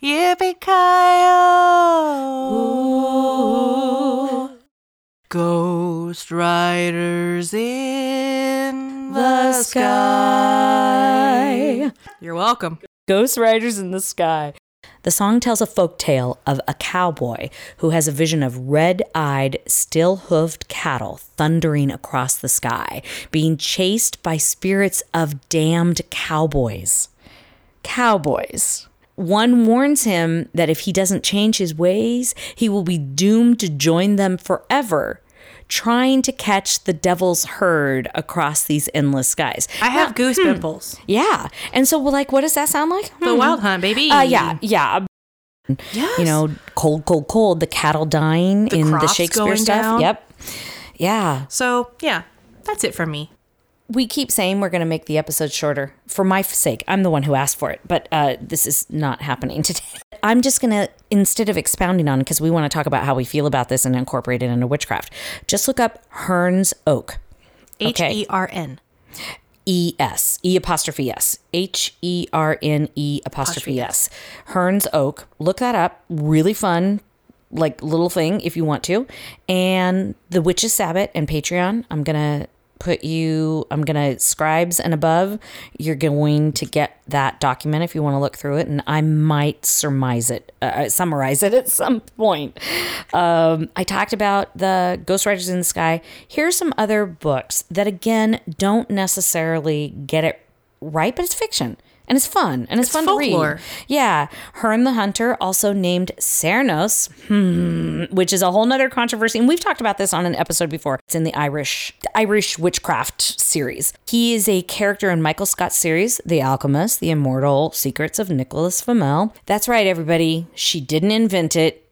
Yippee ki Ghost riders in the sky. You're welcome. Ghost Riders in the Sky. The song tells a folk tale of a cowboy who has a vision of red eyed, still hoofed cattle thundering across the sky, being chased by spirits of damned cowboys. Cowboys. One warns him that if he doesn't change his ways, he will be doomed to join them forever trying to catch the devil's herd across these endless skies. I have goose pimples. Yeah. And so, well, like, what does that sound like? The Wild Hunt, baby. Uh, yeah, yeah. Yes. You know, cold, cold, cold. The cattle dying in the Shakespeare stuff. down. Yep. Yeah. So yeah, that's it from me. we keep saying we're going to make the episode shorter for my sake. I'm the one who asked for it, but uh, this is not happening today. I'm just going to, instead of expounding on, because we want to talk about how we feel about this and incorporate it into witchcraft, just look up Herne's Oak. H E R N. E S, E apostrophe S, H E R N E apostrophe S. Herne's Oak. Look that up. Really fun, like little thing if you want to. And the Witches Sabbath and Patreon. I'm gonna put you. I'm gonna scribes and above. You're going to get that document if you want to look through it, and I might surmise it, uh, summarize it at some point. Um, I talked about the Ghost Riders in the Sky. Here's some other books that, again, don't necessarily get it right, but it's fiction. And it's fun. And it's, It's fun to read. Yeah. Herne the Hunter, also named Cernos, hmm, which is a whole nother controversy. And we've talked about this on an episode before. It's in the Irish the Irish witchcraft series. He is a character in Michael Scott's series, The Alchemist, The Immortal Secrets of Nicholas Flamel. That's right, everybody. She didn't invent it.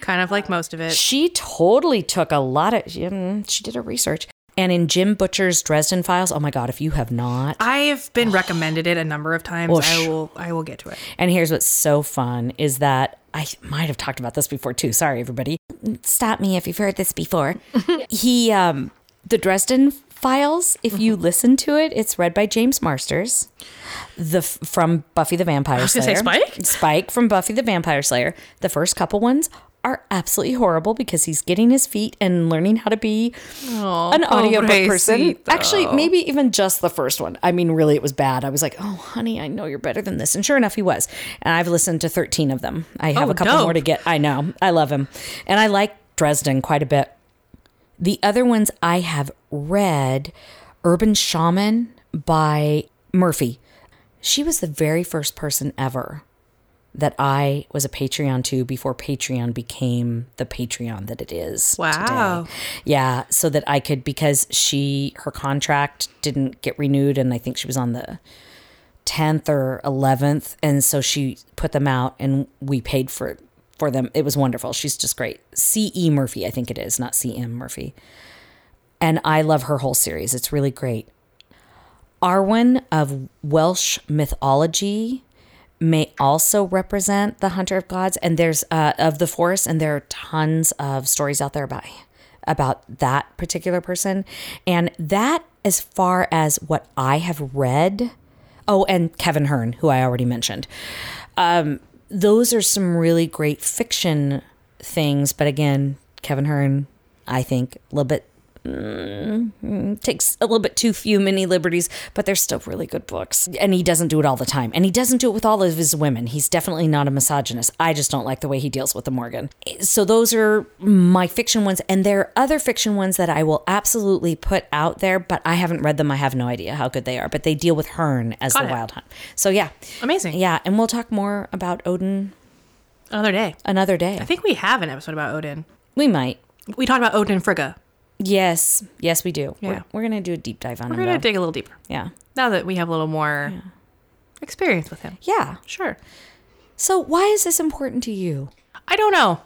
Kind of like most of it. She totally took a lot of, mm, she did her research. And in Jim Butcher's Dresden Files, oh my God, if you have not, I've been recommended it a number of times. Whoosh. I will. I will get to it. And here's what's so fun is that I might have talked about this before too. Sorry, everybody. Stop me if you've heard this before. he, um, the Dresden Files. If you listen to it, it's read by James Marsters, the from Buffy the Vampire was gonna say Slayer. Spike? Spike from Buffy the Vampire Slayer. The first couple ones are absolutely horrible because he's getting his feet and learning how to be an audiobook person. pobrecito. Actually, maybe even just the first one. I mean, really, it was bad. I was like, oh, honey, I know you're better than this. And sure enough, he was. And I've listened to 13 of them. I have Oh, a couple dope. more to get. I know. I love him. And I like Dresden quite a bit. The other ones I have read Urban Shaman by Murphy. She was the very first person ever that I was a Patreon to before Patreon became the Patreon that it is. Wow. Today. Yeah, so that I could because she her contract didn't get renewed and I think she was on the 10th or 11th and so she put them out and we paid for for them. It was wonderful. She's just great. CE Murphy, I think it is, not CM Murphy. And I love her whole series. It's really great. Arawn of Welsh mythology may also represent the hunter of gods. And there's uh, of the forest and there are tons of stories out there about about that particular person. And that as far as what i have read oh and kevin hearne who i already mentioned um, those are some really great fiction things. But again kevin hearne i think a little bit mm, takes a little bit too few mini liberties, but they're still really good books. And he doesn't do it all the time. And he doesn't do it with all of his women. He's definitely not a misogynist. I just don't like the way he deals with the Morrigan. So those are my fiction ones. And there are other fiction ones that I will absolutely put out there, but I haven't read them. I have no idea how good they are. But they deal with Herne as Got the it. Wild Hunt. So yeah. Amazing. Yeah. And we'll talk more about Odin Another day. another day. I think we have an episode about Odin. we might. We talked about Odin and Frigga. Yes. Yes, we do. Yeah. We're, we're to do a deep dive on We're him. gonna though. dig a little deeper yeah. now that we have a little more experience with him. Yeah. Sure. So why is this important to you? I don't know.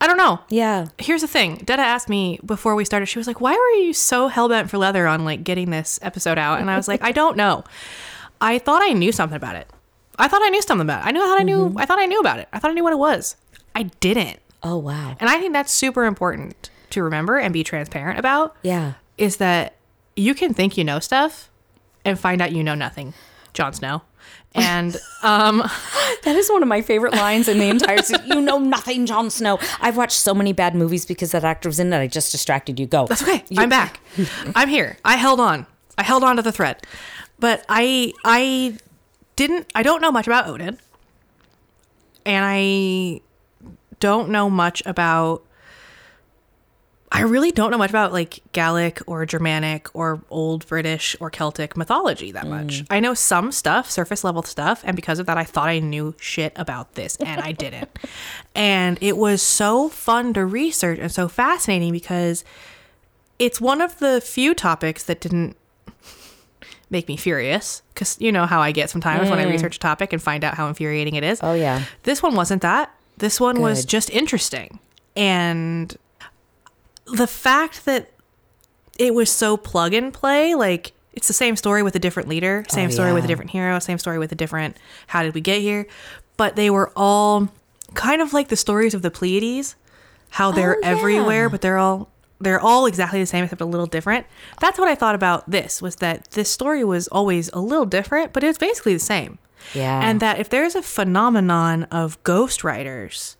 I don't know. Yeah. Here's the thing. Detta asked me before we started. She was like, "Why were you so hell bent for leather on like getting this episode out?" And I was like, "I don't know. I thought I knew something about it. I thought I knew something about it. I knew. I thought I knew. Mm-hmm. I thought I knew about it. I thought I knew what it was. I didn't. Oh wow. And I think that's super important to remember and be transparent about. Yeah. Is that you can think you know stuff and find out you know nothing. Jon Snow. And um That is one of my favorite lines in the entire series. You know nothing, Jon Snow. I've watched so many bad movies because that actor was in it. I just distracted you. Go. That's okay. I'm back. I'm here. I held on. I held on to the thread. But I I didn't I don't know much about Odin. And I don't know much about I really don't know much about like Gallic or Germanic or old British or Celtic mythology that much. Mm. I know some stuff, surface level stuff, and because of that I thought I knew shit about this and I didn't. and it was so fun to research and so fascinating because it's one of the few topics that didn't make me furious because you know how I get sometimes when I mm. research a topic and find out how infuriating it is. Oh, yeah. This one wasn't that. This one was just interesting. And the fact that it was so plug and play, like it's the same story with a different leader, oh, same Oh, story with a different hero, same story with a different how did we get here? But they were all kind of like the stories of the Pleiades, how they're Oh, yeah. everywhere, but they're all they're all exactly the same except a little different. That's what I thought about this was that this story was always a little different, but it's basically the same. Yeah. And that if there's a phenomenon of ghost writers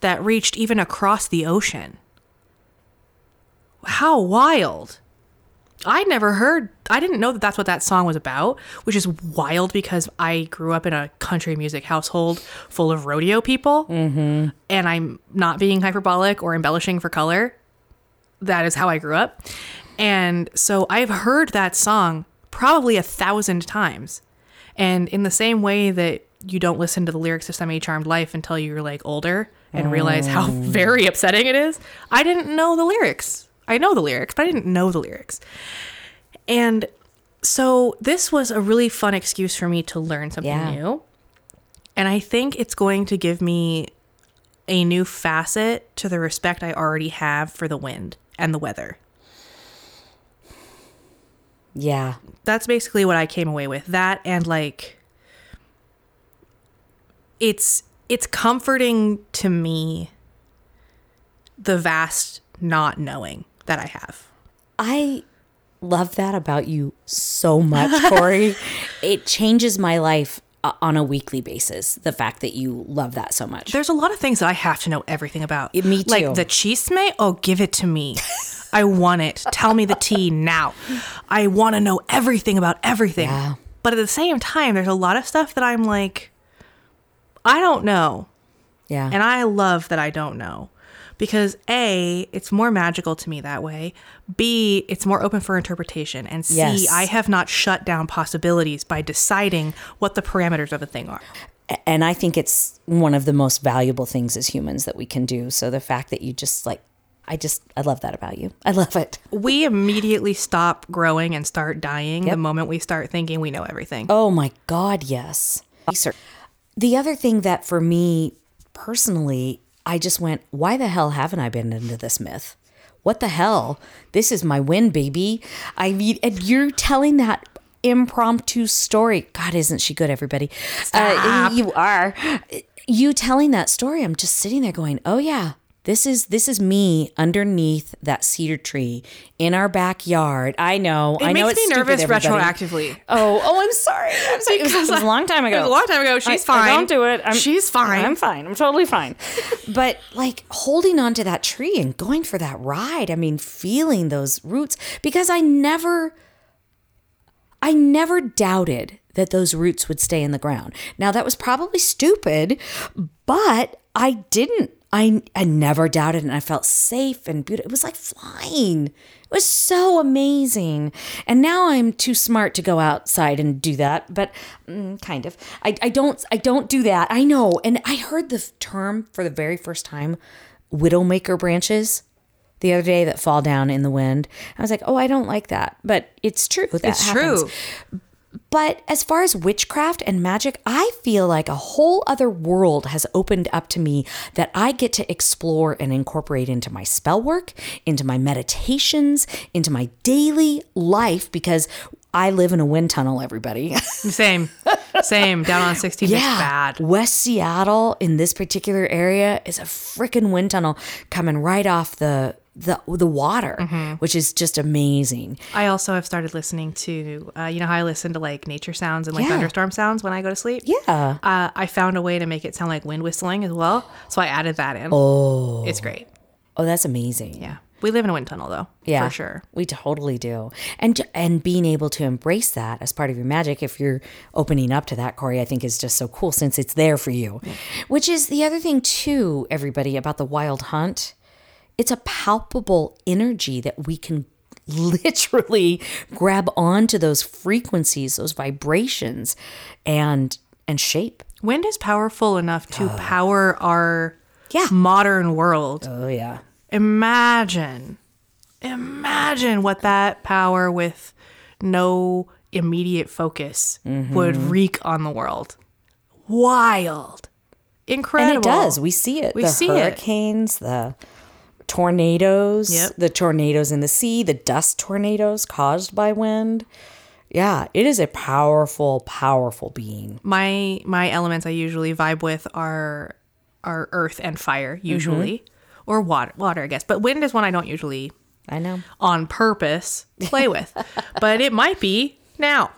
that reached even across the ocean, how wild. I never heard, I didn't know that that's what that song was about, which is wild because I grew up in a country music household full of rodeo people. Mm-hmm. And I'm not being hyperbolic or embellishing for color. That is how I grew up. And so I've heard that song probably a thousand times. And in the same way that you don't listen to the lyrics of Semi Charmed Life until you're like older and realize how very upsetting it is, I didn't know the lyrics. I know the lyrics, but I didn't know the lyrics. And so this was a really fun excuse for me to learn something Yeah. new. And I think it's going to give me a new facet to the respect I already have for the wind and the weather. yeah. that's basically what I came away with. That and like it's it's comforting to me the vast not knowing that I have. I love that about you so much, Corey. it changes my life uh, on a weekly basis. The fact that you love that so much. There's a lot of things that I have to know everything about. Yeah, me too. Like the chisme, oh give it to me. I want it. Tell me the tea now. I want to know everything about everything. Yeah. But at the same time, there's a lot of stuff that I'm like I don't know. yeah. And I love that I don't know because A, it's more magical to me that way. B, it's more open for interpretation. And C, I Yes. have not shut down possibilities by deciding what the parameters of a thing are. and I think it's one of the most valuable things as humans that we can do. So the fact that you just like, I just, I love that about you. I love it. We immediately stop growing and start dying the moment we start thinking we know everything. Oh my God, yes. The other thing that for me personally, I just went, why the hell haven't I been into this myth? What the hell? This is my win, baby. I mean, and you're telling that impromptu story. God, isn't she good, everybody? Uh, you are. You telling that story, I'm just sitting there going, oh yeah. This is this is me underneath that cedar tree in our backyard. I know. It I know makes it's me nervous retroactively. Oh, oh, I'm sorry. I'm sorry. It was, it was a long time ago. It was a long time ago. She's I- I fine. don't do it. I'm, She's fine. I'm fine. I'm totally fine. but like holding on to that tree and going for that ride. I mean, feeling those roots because I never, I never doubted that those roots would stay in the ground. Now that was probably stupid, but I didn't. I I never doubted, and I felt safe and beautiful. It was like flying. It was so amazing. And now I'm too smart to go outside and do that, but mm, kind of. I, I don't I don't do that. I know. And I heard the term for the very first time, widowmaker branches. The other day that fall down in the wind. I was like, "Oh, I don't like that." But it's true. That It's happens. true. But as far as witchcraft and magic, I feel like a whole other world has opened up to me that I get to explore and incorporate into my spell work, into my meditations, into my daily life because I live in a wind tunnel, everybody. Same. Same. Down on 16 yeah. is bad. West Seattle in this particular area is a freaking wind tunnel coming right off the the the water, Mm-hmm. which is just amazing. I also have started listening to, uh, you know how I listen to like nature sounds and like Yeah. thunderstorm sounds when I go to sleep? Yeah. Uh, I found a way to make it sound like wind whistling as well. So I added that in. Oh. It's great. Oh, that's amazing. Yeah. We live in a wind tunnel though. Yeah, For sure. We totally do. And and being able to embrace that as part of your magic, if you're opening up to that, Corey, I think is just so cool since it's there for you. Which is the other thing too, everybody, about the wild hunt. It's a palpable energy that we can literally grab onto those frequencies, those vibrations, and and shape. Wind is powerful enough to power our Yeah. modern world. Oh yeah. Imagine Imagine what that power with no immediate focus mm-hmm. would wreak on the world. Wild. Incredible. And it does. We see it. We the see it. hurricanes, the tornadoes, Yep. the tornadoes in the sea, the dust tornadoes caused by wind. Yeah, it is a powerful, powerful being. my my elements I usually vibe with are are earth and fire mm-hmm. usually, or water water I guess. But wind is one I don't usually I know. on purpose play with, but it might be now.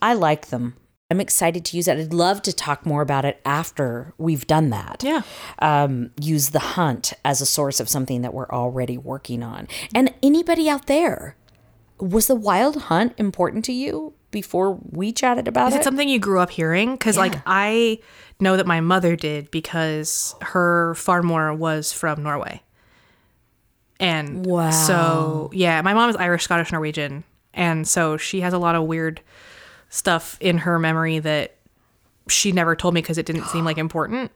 I like them. I'm excited to use it. I'd love to talk more about it after we've done that. Yeah. Um, use the hunt as a source of something that we're already working on. And anybody out there, was the wild hunt important to you before we chatted about Is it? it something you grew up hearing? Because like I know that my mother did because her farmor was from Norway. And Wow. so yeah, my mom is Irish, Scottish, Norwegian, and so she has a lot of weird stuff in her memory that she never told me because it didn't seem like important.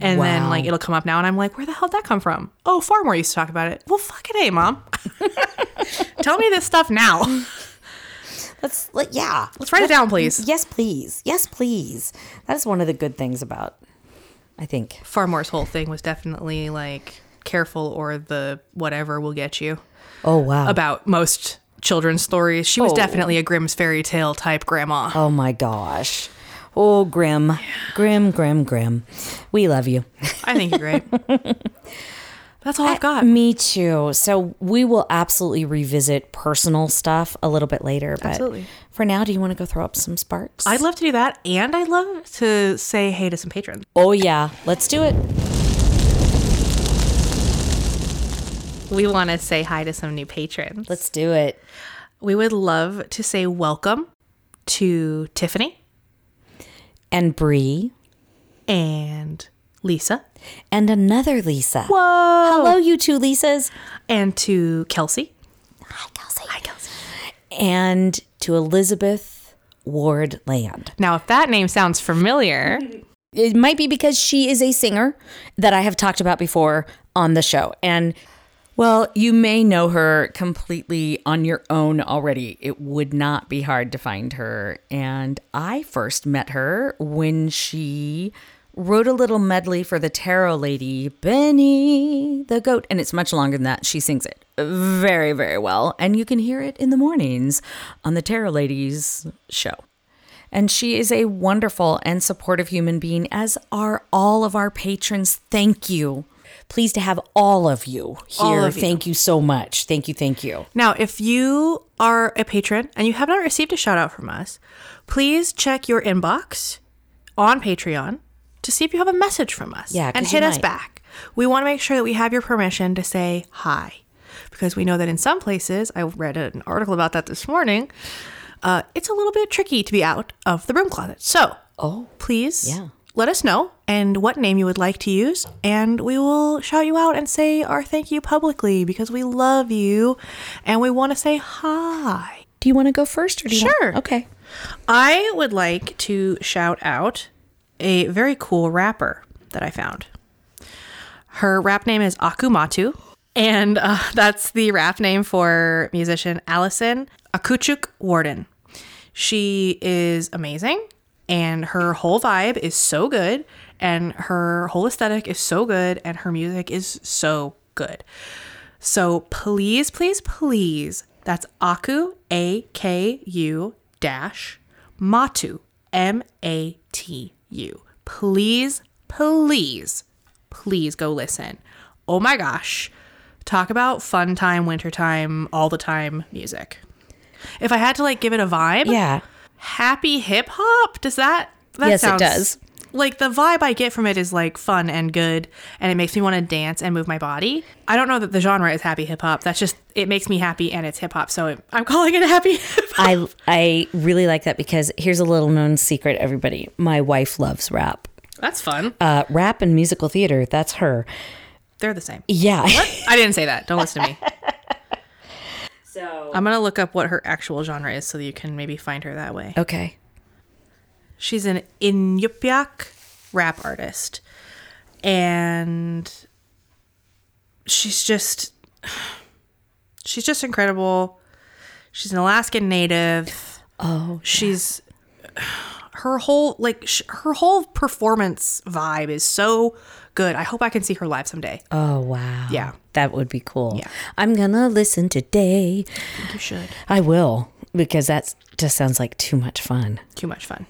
And then like it'll come up now, and I'm like, where the hell did that come from? Oh, Farmor used to talk about it. Well, fuck it, hey, mom. Tell me this stuff now. Let's let yeah. Let's write it down, please. Yes, please. Yes, please. That is one of the good things about I think. Farmor's whole thing was definitely like careful or the whatever will get you Oh wow. about most children's stories. She was Oh. definitely a Grimm's fairy tale type grandma. oh my gosh. Oh grim. Grim, grim, grim. We love you. I think you're great. That's all I've got. Me too. So we will absolutely revisit personal stuff a little bit later. But Absolutely. for now, do you want to go throw up some sparks? I'd love to do that, and I'd love to say hey to some patrons. oh yeah. Let's do it. We want to say hi to some new patrons. Let's do it. We would love to say welcome to Tiffany And Bree and Lisa. and another Lisa. Whoa! Hello, you two Lisas. And to Kelsey. Hi, Kelsey. Hi, Kelsey. And to Elizabeth Ward Land. Now, if that name sounds familiar, It might be because she is a singer that I have talked about before on the show. And well, you may know her completely on your own already. It would not be hard to find her. And I first met her when she wrote a little medley for the tarot lady, Benny the Goat. And it's much longer than that. She sings it very, very well. And you can hear it in the mornings on the Tarot Ladies show. And she is a wonderful and supportive human being, as are all of our patrons. Thank you. Pleased to have all of you here. Of you. Thank you so much. Thank you. Thank you. Now, if you are a patron and you have not received a shout out from us, please check your inbox on Patreon to see if you have a message from us. Yeah, and hit us back. We want to make sure that we have your permission to say hi because we know that in some places, I read an article about that this morning, uh, it's a little bit tricky to be out of the broom closet. So, Oh, please Yeah. Let us know and what name you would like to use and we will shout you out and say our thank you publicly because we love you and we want to say hi do you want to go first or do you want- Sure. okay. i would like to shout out a very cool rapper that i found her rap name is aku-matu and uh, that's the rap name for musician allison akootchook warden she is amazing and her whole vibe is so good and her whole aesthetic is so good and her music is so good. So please, please, please, that's Aku A K U dash Matu M A T U. Please, please, please go listen. Oh my gosh. Talk about fun time, winter time, all the time music. If I had to like give it a vibe, Yeah. Happy hip hop. Does that? that Yes, it does. Like the vibe I get from it is like fun and good, and it makes me want to dance and move my body. I don't know that the genre is happy hip hop. That's just it makes me happy and it's hip hop, so I'm calling it a happy. hip hop. I I really like that because here's a little known secret, everybody. My wife loves rap. That's fun. Uh, rap and musical theater, that's her. They're the same. Yeah. I didn't say that. Don't listen to me. So I'm gonna look up what her actual genre is so that you can maybe find her that way. Okay. She's an Inupiaq rap artist. And she's just she's just incredible. She's an Alaskan native. Oh, She's her whole like sh- her whole performance vibe is so good. I hope I can see her live someday. oh wow. Yeah. That would be cool. Yeah. I'm gonna listen today. You should. I will because that just sounds like too much fun. Too much fun.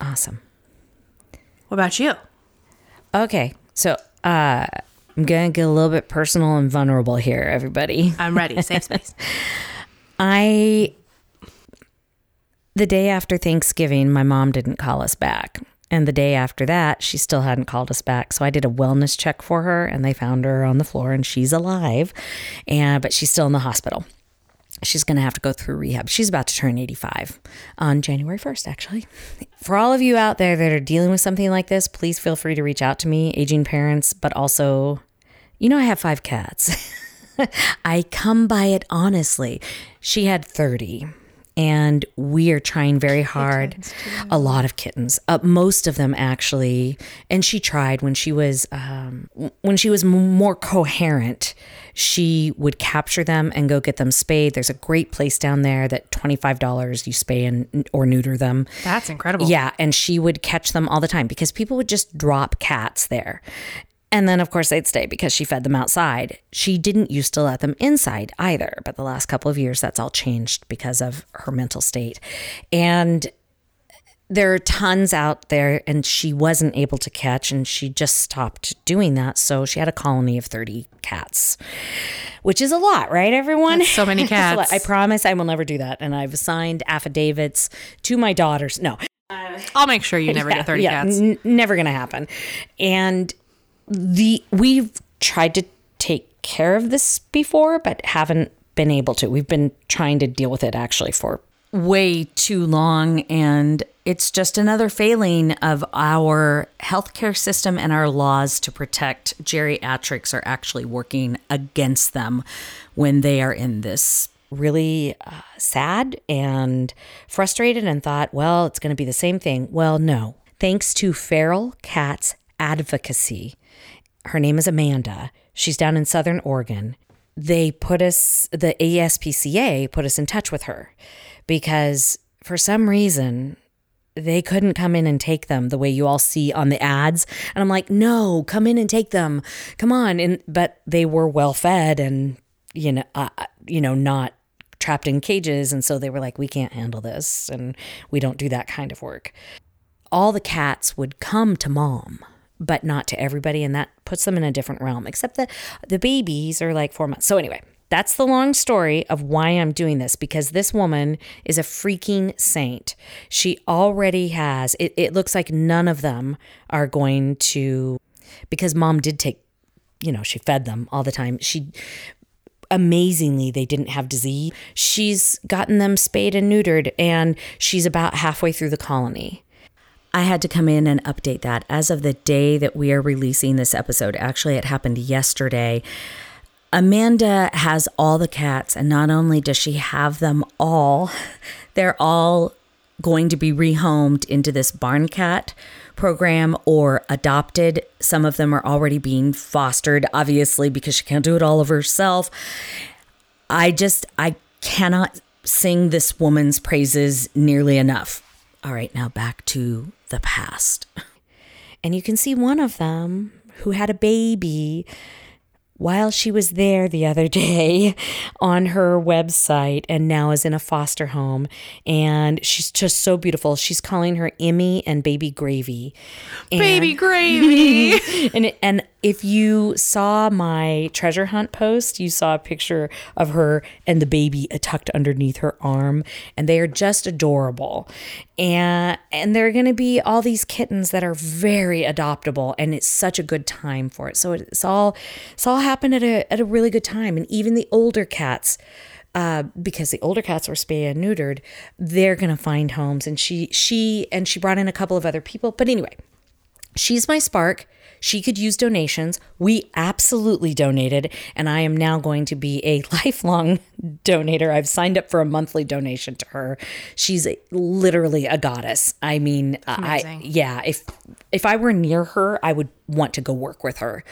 Awesome. What about you? Okay, so uh, I'm gonna get a little bit personal and vulnerable here, everybody. I'm ready. Safe space. I the day after Thanksgiving, my mom didn't call us back. And the day after that, she still hadn't called us back. So I did a wellness check for her and they found her on the floor and she's alive. And but she's still in the hospital. She's going to have to go through rehab. She's about to turn 85 on January 1st, actually. For all of you out there that are dealing with something like this, please feel free to reach out to me, aging parents, but also, you know, I have five cats. I come by it honestly. She had 30 and we are trying very hard. A lot of kittens, uh, most of them actually. And she tried when she was um, when she was m- more coherent. She would capture them and go get them spayed. There's a great place down there that twenty five dollars you spay and or neuter them. That's incredible. Yeah, and she would catch them all the time because people would just drop cats there. And then, of course, they'd stay because she fed them outside. She didn't used to let them inside either, but the last couple of years, that's all changed because of her mental state. And there are tons out there, and she wasn't able to catch, and she just stopped doing that. So she had a colony of 30 cats, which is a lot, right, everyone? That's so many It's a lot. cats. I promise I will never do that. And I've signed affidavits to my daughters. No, I'll make sure you never get 30 cats. n- never gonna happen. And the we've tried to take care of this before, but haven't been able to. We've been trying to deal with it actually for way too long and it's just another failing of our healthcare system and our laws to protect geriatrics are actually working against them when they are in this really uh, sad and frustrated and thought, well, it's going to be the same thing. Well, no. Thanks to feral cats advocacy, her name is Amanda. She's down in Southern Oregon. They put us, the ASPCA put us in touch with her because for some reason they couldn't come in and take them the way you all see on the ads. And I'm like, no, come in and take them. Come on. And, but they were well fed and, you know, uh, you know, not trapped in cages. And so they were like, we can't handle this. And we don't do that kind of work all the cats would come to mom but not to everybody and that puts them in a different realm except that the babies are like four months. So anyway that's the long story of why i'm doing this because this woman is a freaking saint. She already has it, it looks like none of them are going to because mom did take you know she fed them all the time. She amazingly they didn't have disease. She's gotten them spayed and neutered and she's about halfway through the colony I had to come in and update that as of the day that we are releasing this episode. Actually, it happened yesterday. Amanda has all the cats, and not only does she have them all, they're all going to be rehomed into this barn cat program or adopted. Some of them are already being fostered, obviously, because she can't do it all of herself. I just, I cannot sing this woman's praises nearly enough. All right, now back to the past. And you can see one of them who had a baby while she was there the other day on her website and now is in a foster home. And she's just so beautiful. She's calling her Emmy and Baby Gravy. And- Baby gravy. and and if you saw my treasure hunt post, you saw a picture of her and the baby tucked underneath her arm, and they are just adorable. And and there are going to be all these kittens that are very adoptable, and it's such a good time for it. So it's all it's all happened at a at a really good time, and even the older cats uh, because the older cats were spayed and neutered, they're gonna find homes. And she she and she brought in a couple of other people. But anyway, she's my spark. She could use donations. We absolutely donated, and I am now going to be a lifelong donator. I've signed up for a monthly donation to her. She's a, literally a goddess. I mean, I yeah. If if I were near her, I would want to go work with her.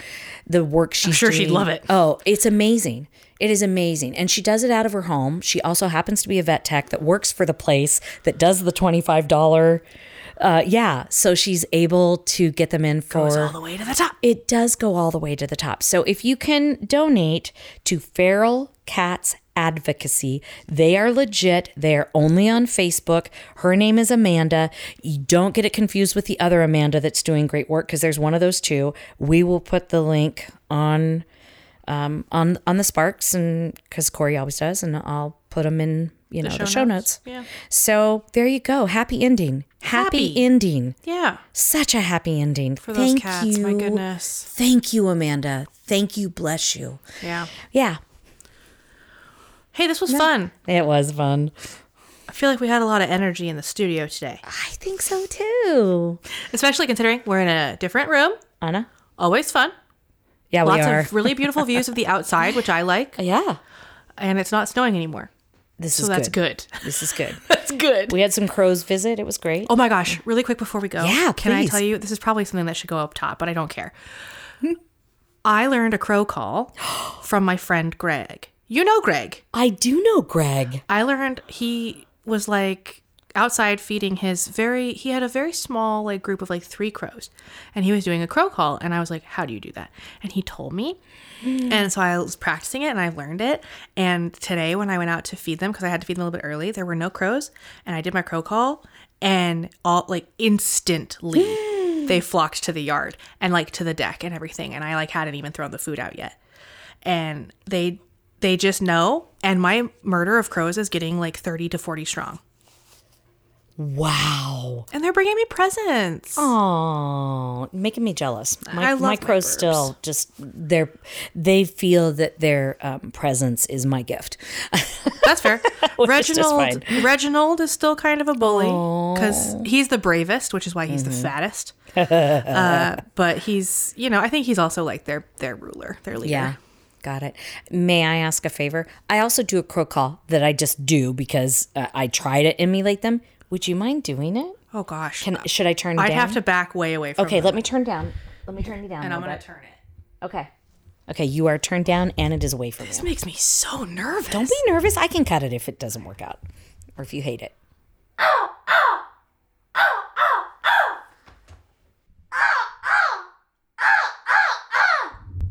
The work she's sure she'd doing- love it. Oh, it's amazing. It is amazing. And she does it out of her home. She also happens to be a vet tech that works for the place that does the $25. Uh, yeah. So she's able to get them in for. Goes all the way to the top. It does go all the way to the top. So if you can donate to Feral Cats Advocacy, they are legit. They are only on Facebook. Her name is Amanda. You don't get it confused with the other Amanda that's doing great work because there's one of those two. We will put the link on um, on on the Sparks and because Corey always does, and I'll put them in you know the show, show notes. notes. Yeah. So there you go. Happy ending. Happy, Happy. ending. Yeah. Such a happy ending For those Thank cats, my you. goodness. Thank you, Amanda. Thank you. Bless you. Yeah. Yeah, Hey, this was fun. it was fun. I feel like we had a lot of energy in the studio today, I think so too. especially considering we're in a different room. Anna? Always fun. Yeah, we Lots are. of really beautiful views of the outside, which I like, yeah. and it's not snowing anymore. This So is that's good. good. This is good. That's good. we had some crows visit. It was great. Oh my gosh, really quick before we go. Yeah, Can I tell you this is probably something that should go up top, but I don't care. I learned a crow call from my friend Greg. You know Greg. I do know Greg. I learned he was like outside feeding his very he had a very small like group of like three crows. And he was doing a crow call and I was like how do you do that? And he told me. Mm. And so I was practicing it and I learned it. And today when I went out to feed them because I had to feed them a little bit early there were no crows and I did my crow call and all like instantly mm. they flocked to the yard and like to the deck and everything and I like hadn't even thrown the food out yet. And they they just know. And my murder of crows is getting like 30 to 40 strong Wow. and they're bringing me presents Oh, making me jealous. My, I love my my crows birds. still just they're they feel that their um, presence is my gift. that's fair is reginald fine. reginald is still kind of a bully because he's the bravest which is why he's Mm-hmm. the fattest uh, but he's you know i think he's also like their their ruler their leader Yeah. Got it. May I ask a favor? I also do a crow call that I just do because uh, I try to emulate them. Would you mind doing it? oh gosh Can should I turn down? i'd down? have to back way away from Okay, let me turn down. Let me turn you down. and I'm gonna bit. turn it Okay. Okay, you are turned down and it is away from this you. makes me so nervous Don't be nervous. I can cut it if it doesn't work out or if you hate it.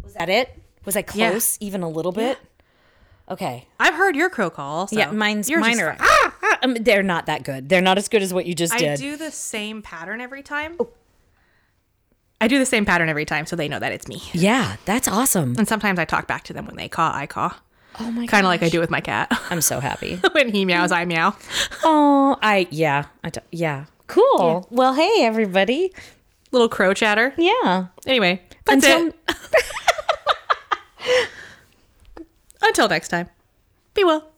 Was that it? Was I Yeah. close even a little bit? Okay. i've heard your crow call also. Yeah, mine's Yours is mine are fine. ah, ah, um, they're not that good. They're not as good as what you just I did. do the same pattern every time. I do the same pattern every time, so they know that it's me. Yeah, that's awesome. And sometimes I talk back to them when they caw, I caw. Oh my Kind of like I do with my cat. I'm so happy. when he meows, I meow. Oh, I yeah, I do, yeah. Cool. Well, hey everybody. Little crow chatter. Yeah. Anyway, that's Until it. Until next time, be well.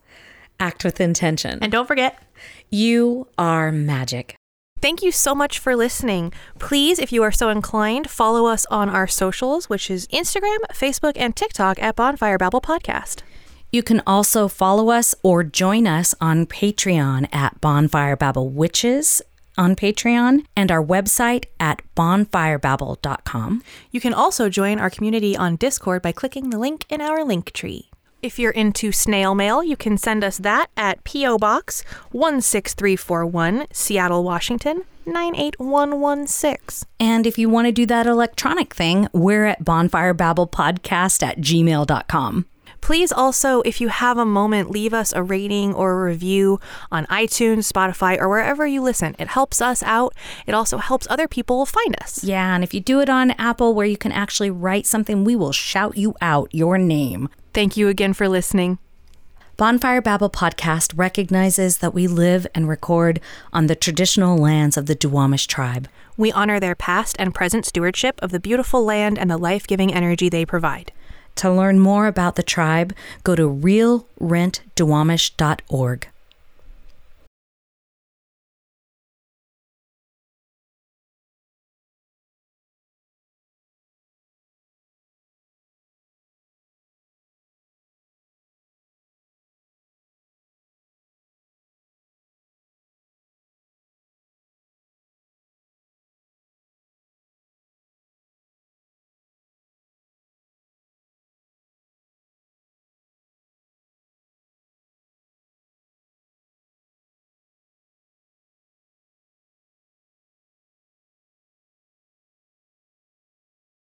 Act with intention. And don't forget, You are magic. Thank you so much for listening. Please, if you are so inclined, follow us on our socials, which is Instagram, Facebook, and TikTok at Bonfire Babble Podcast. You can also follow us or join us on Patreon at Bonfire Babble Witches on Patreon and our website at bonfirebabble.com. You can also join our community on Discord by clicking the link in our link tree. If you're into snail mail, you can send us that at P.O. Box 16341, Seattle, Washington 98116. And if you want to do that electronic thing, we're at bonfirebabblepodcast at gmail.com. Please also, if you have a moment, leave us a rating or a review on iTunes, Spotify, or wherever you listen. It helps us out. It also helps other people find us. Yeah, and if you do it on Apple where you can actually write something, we will shout you out your name. Thank you again for listening. Bonfire Babble podcast recognizes that we live and record on the traditional lands of the Duwamish tribe. We honor their past and present stewardship of the beautiful land and the life giving energy they provide. To learn more about the tribe, go to realrentduwamish.org.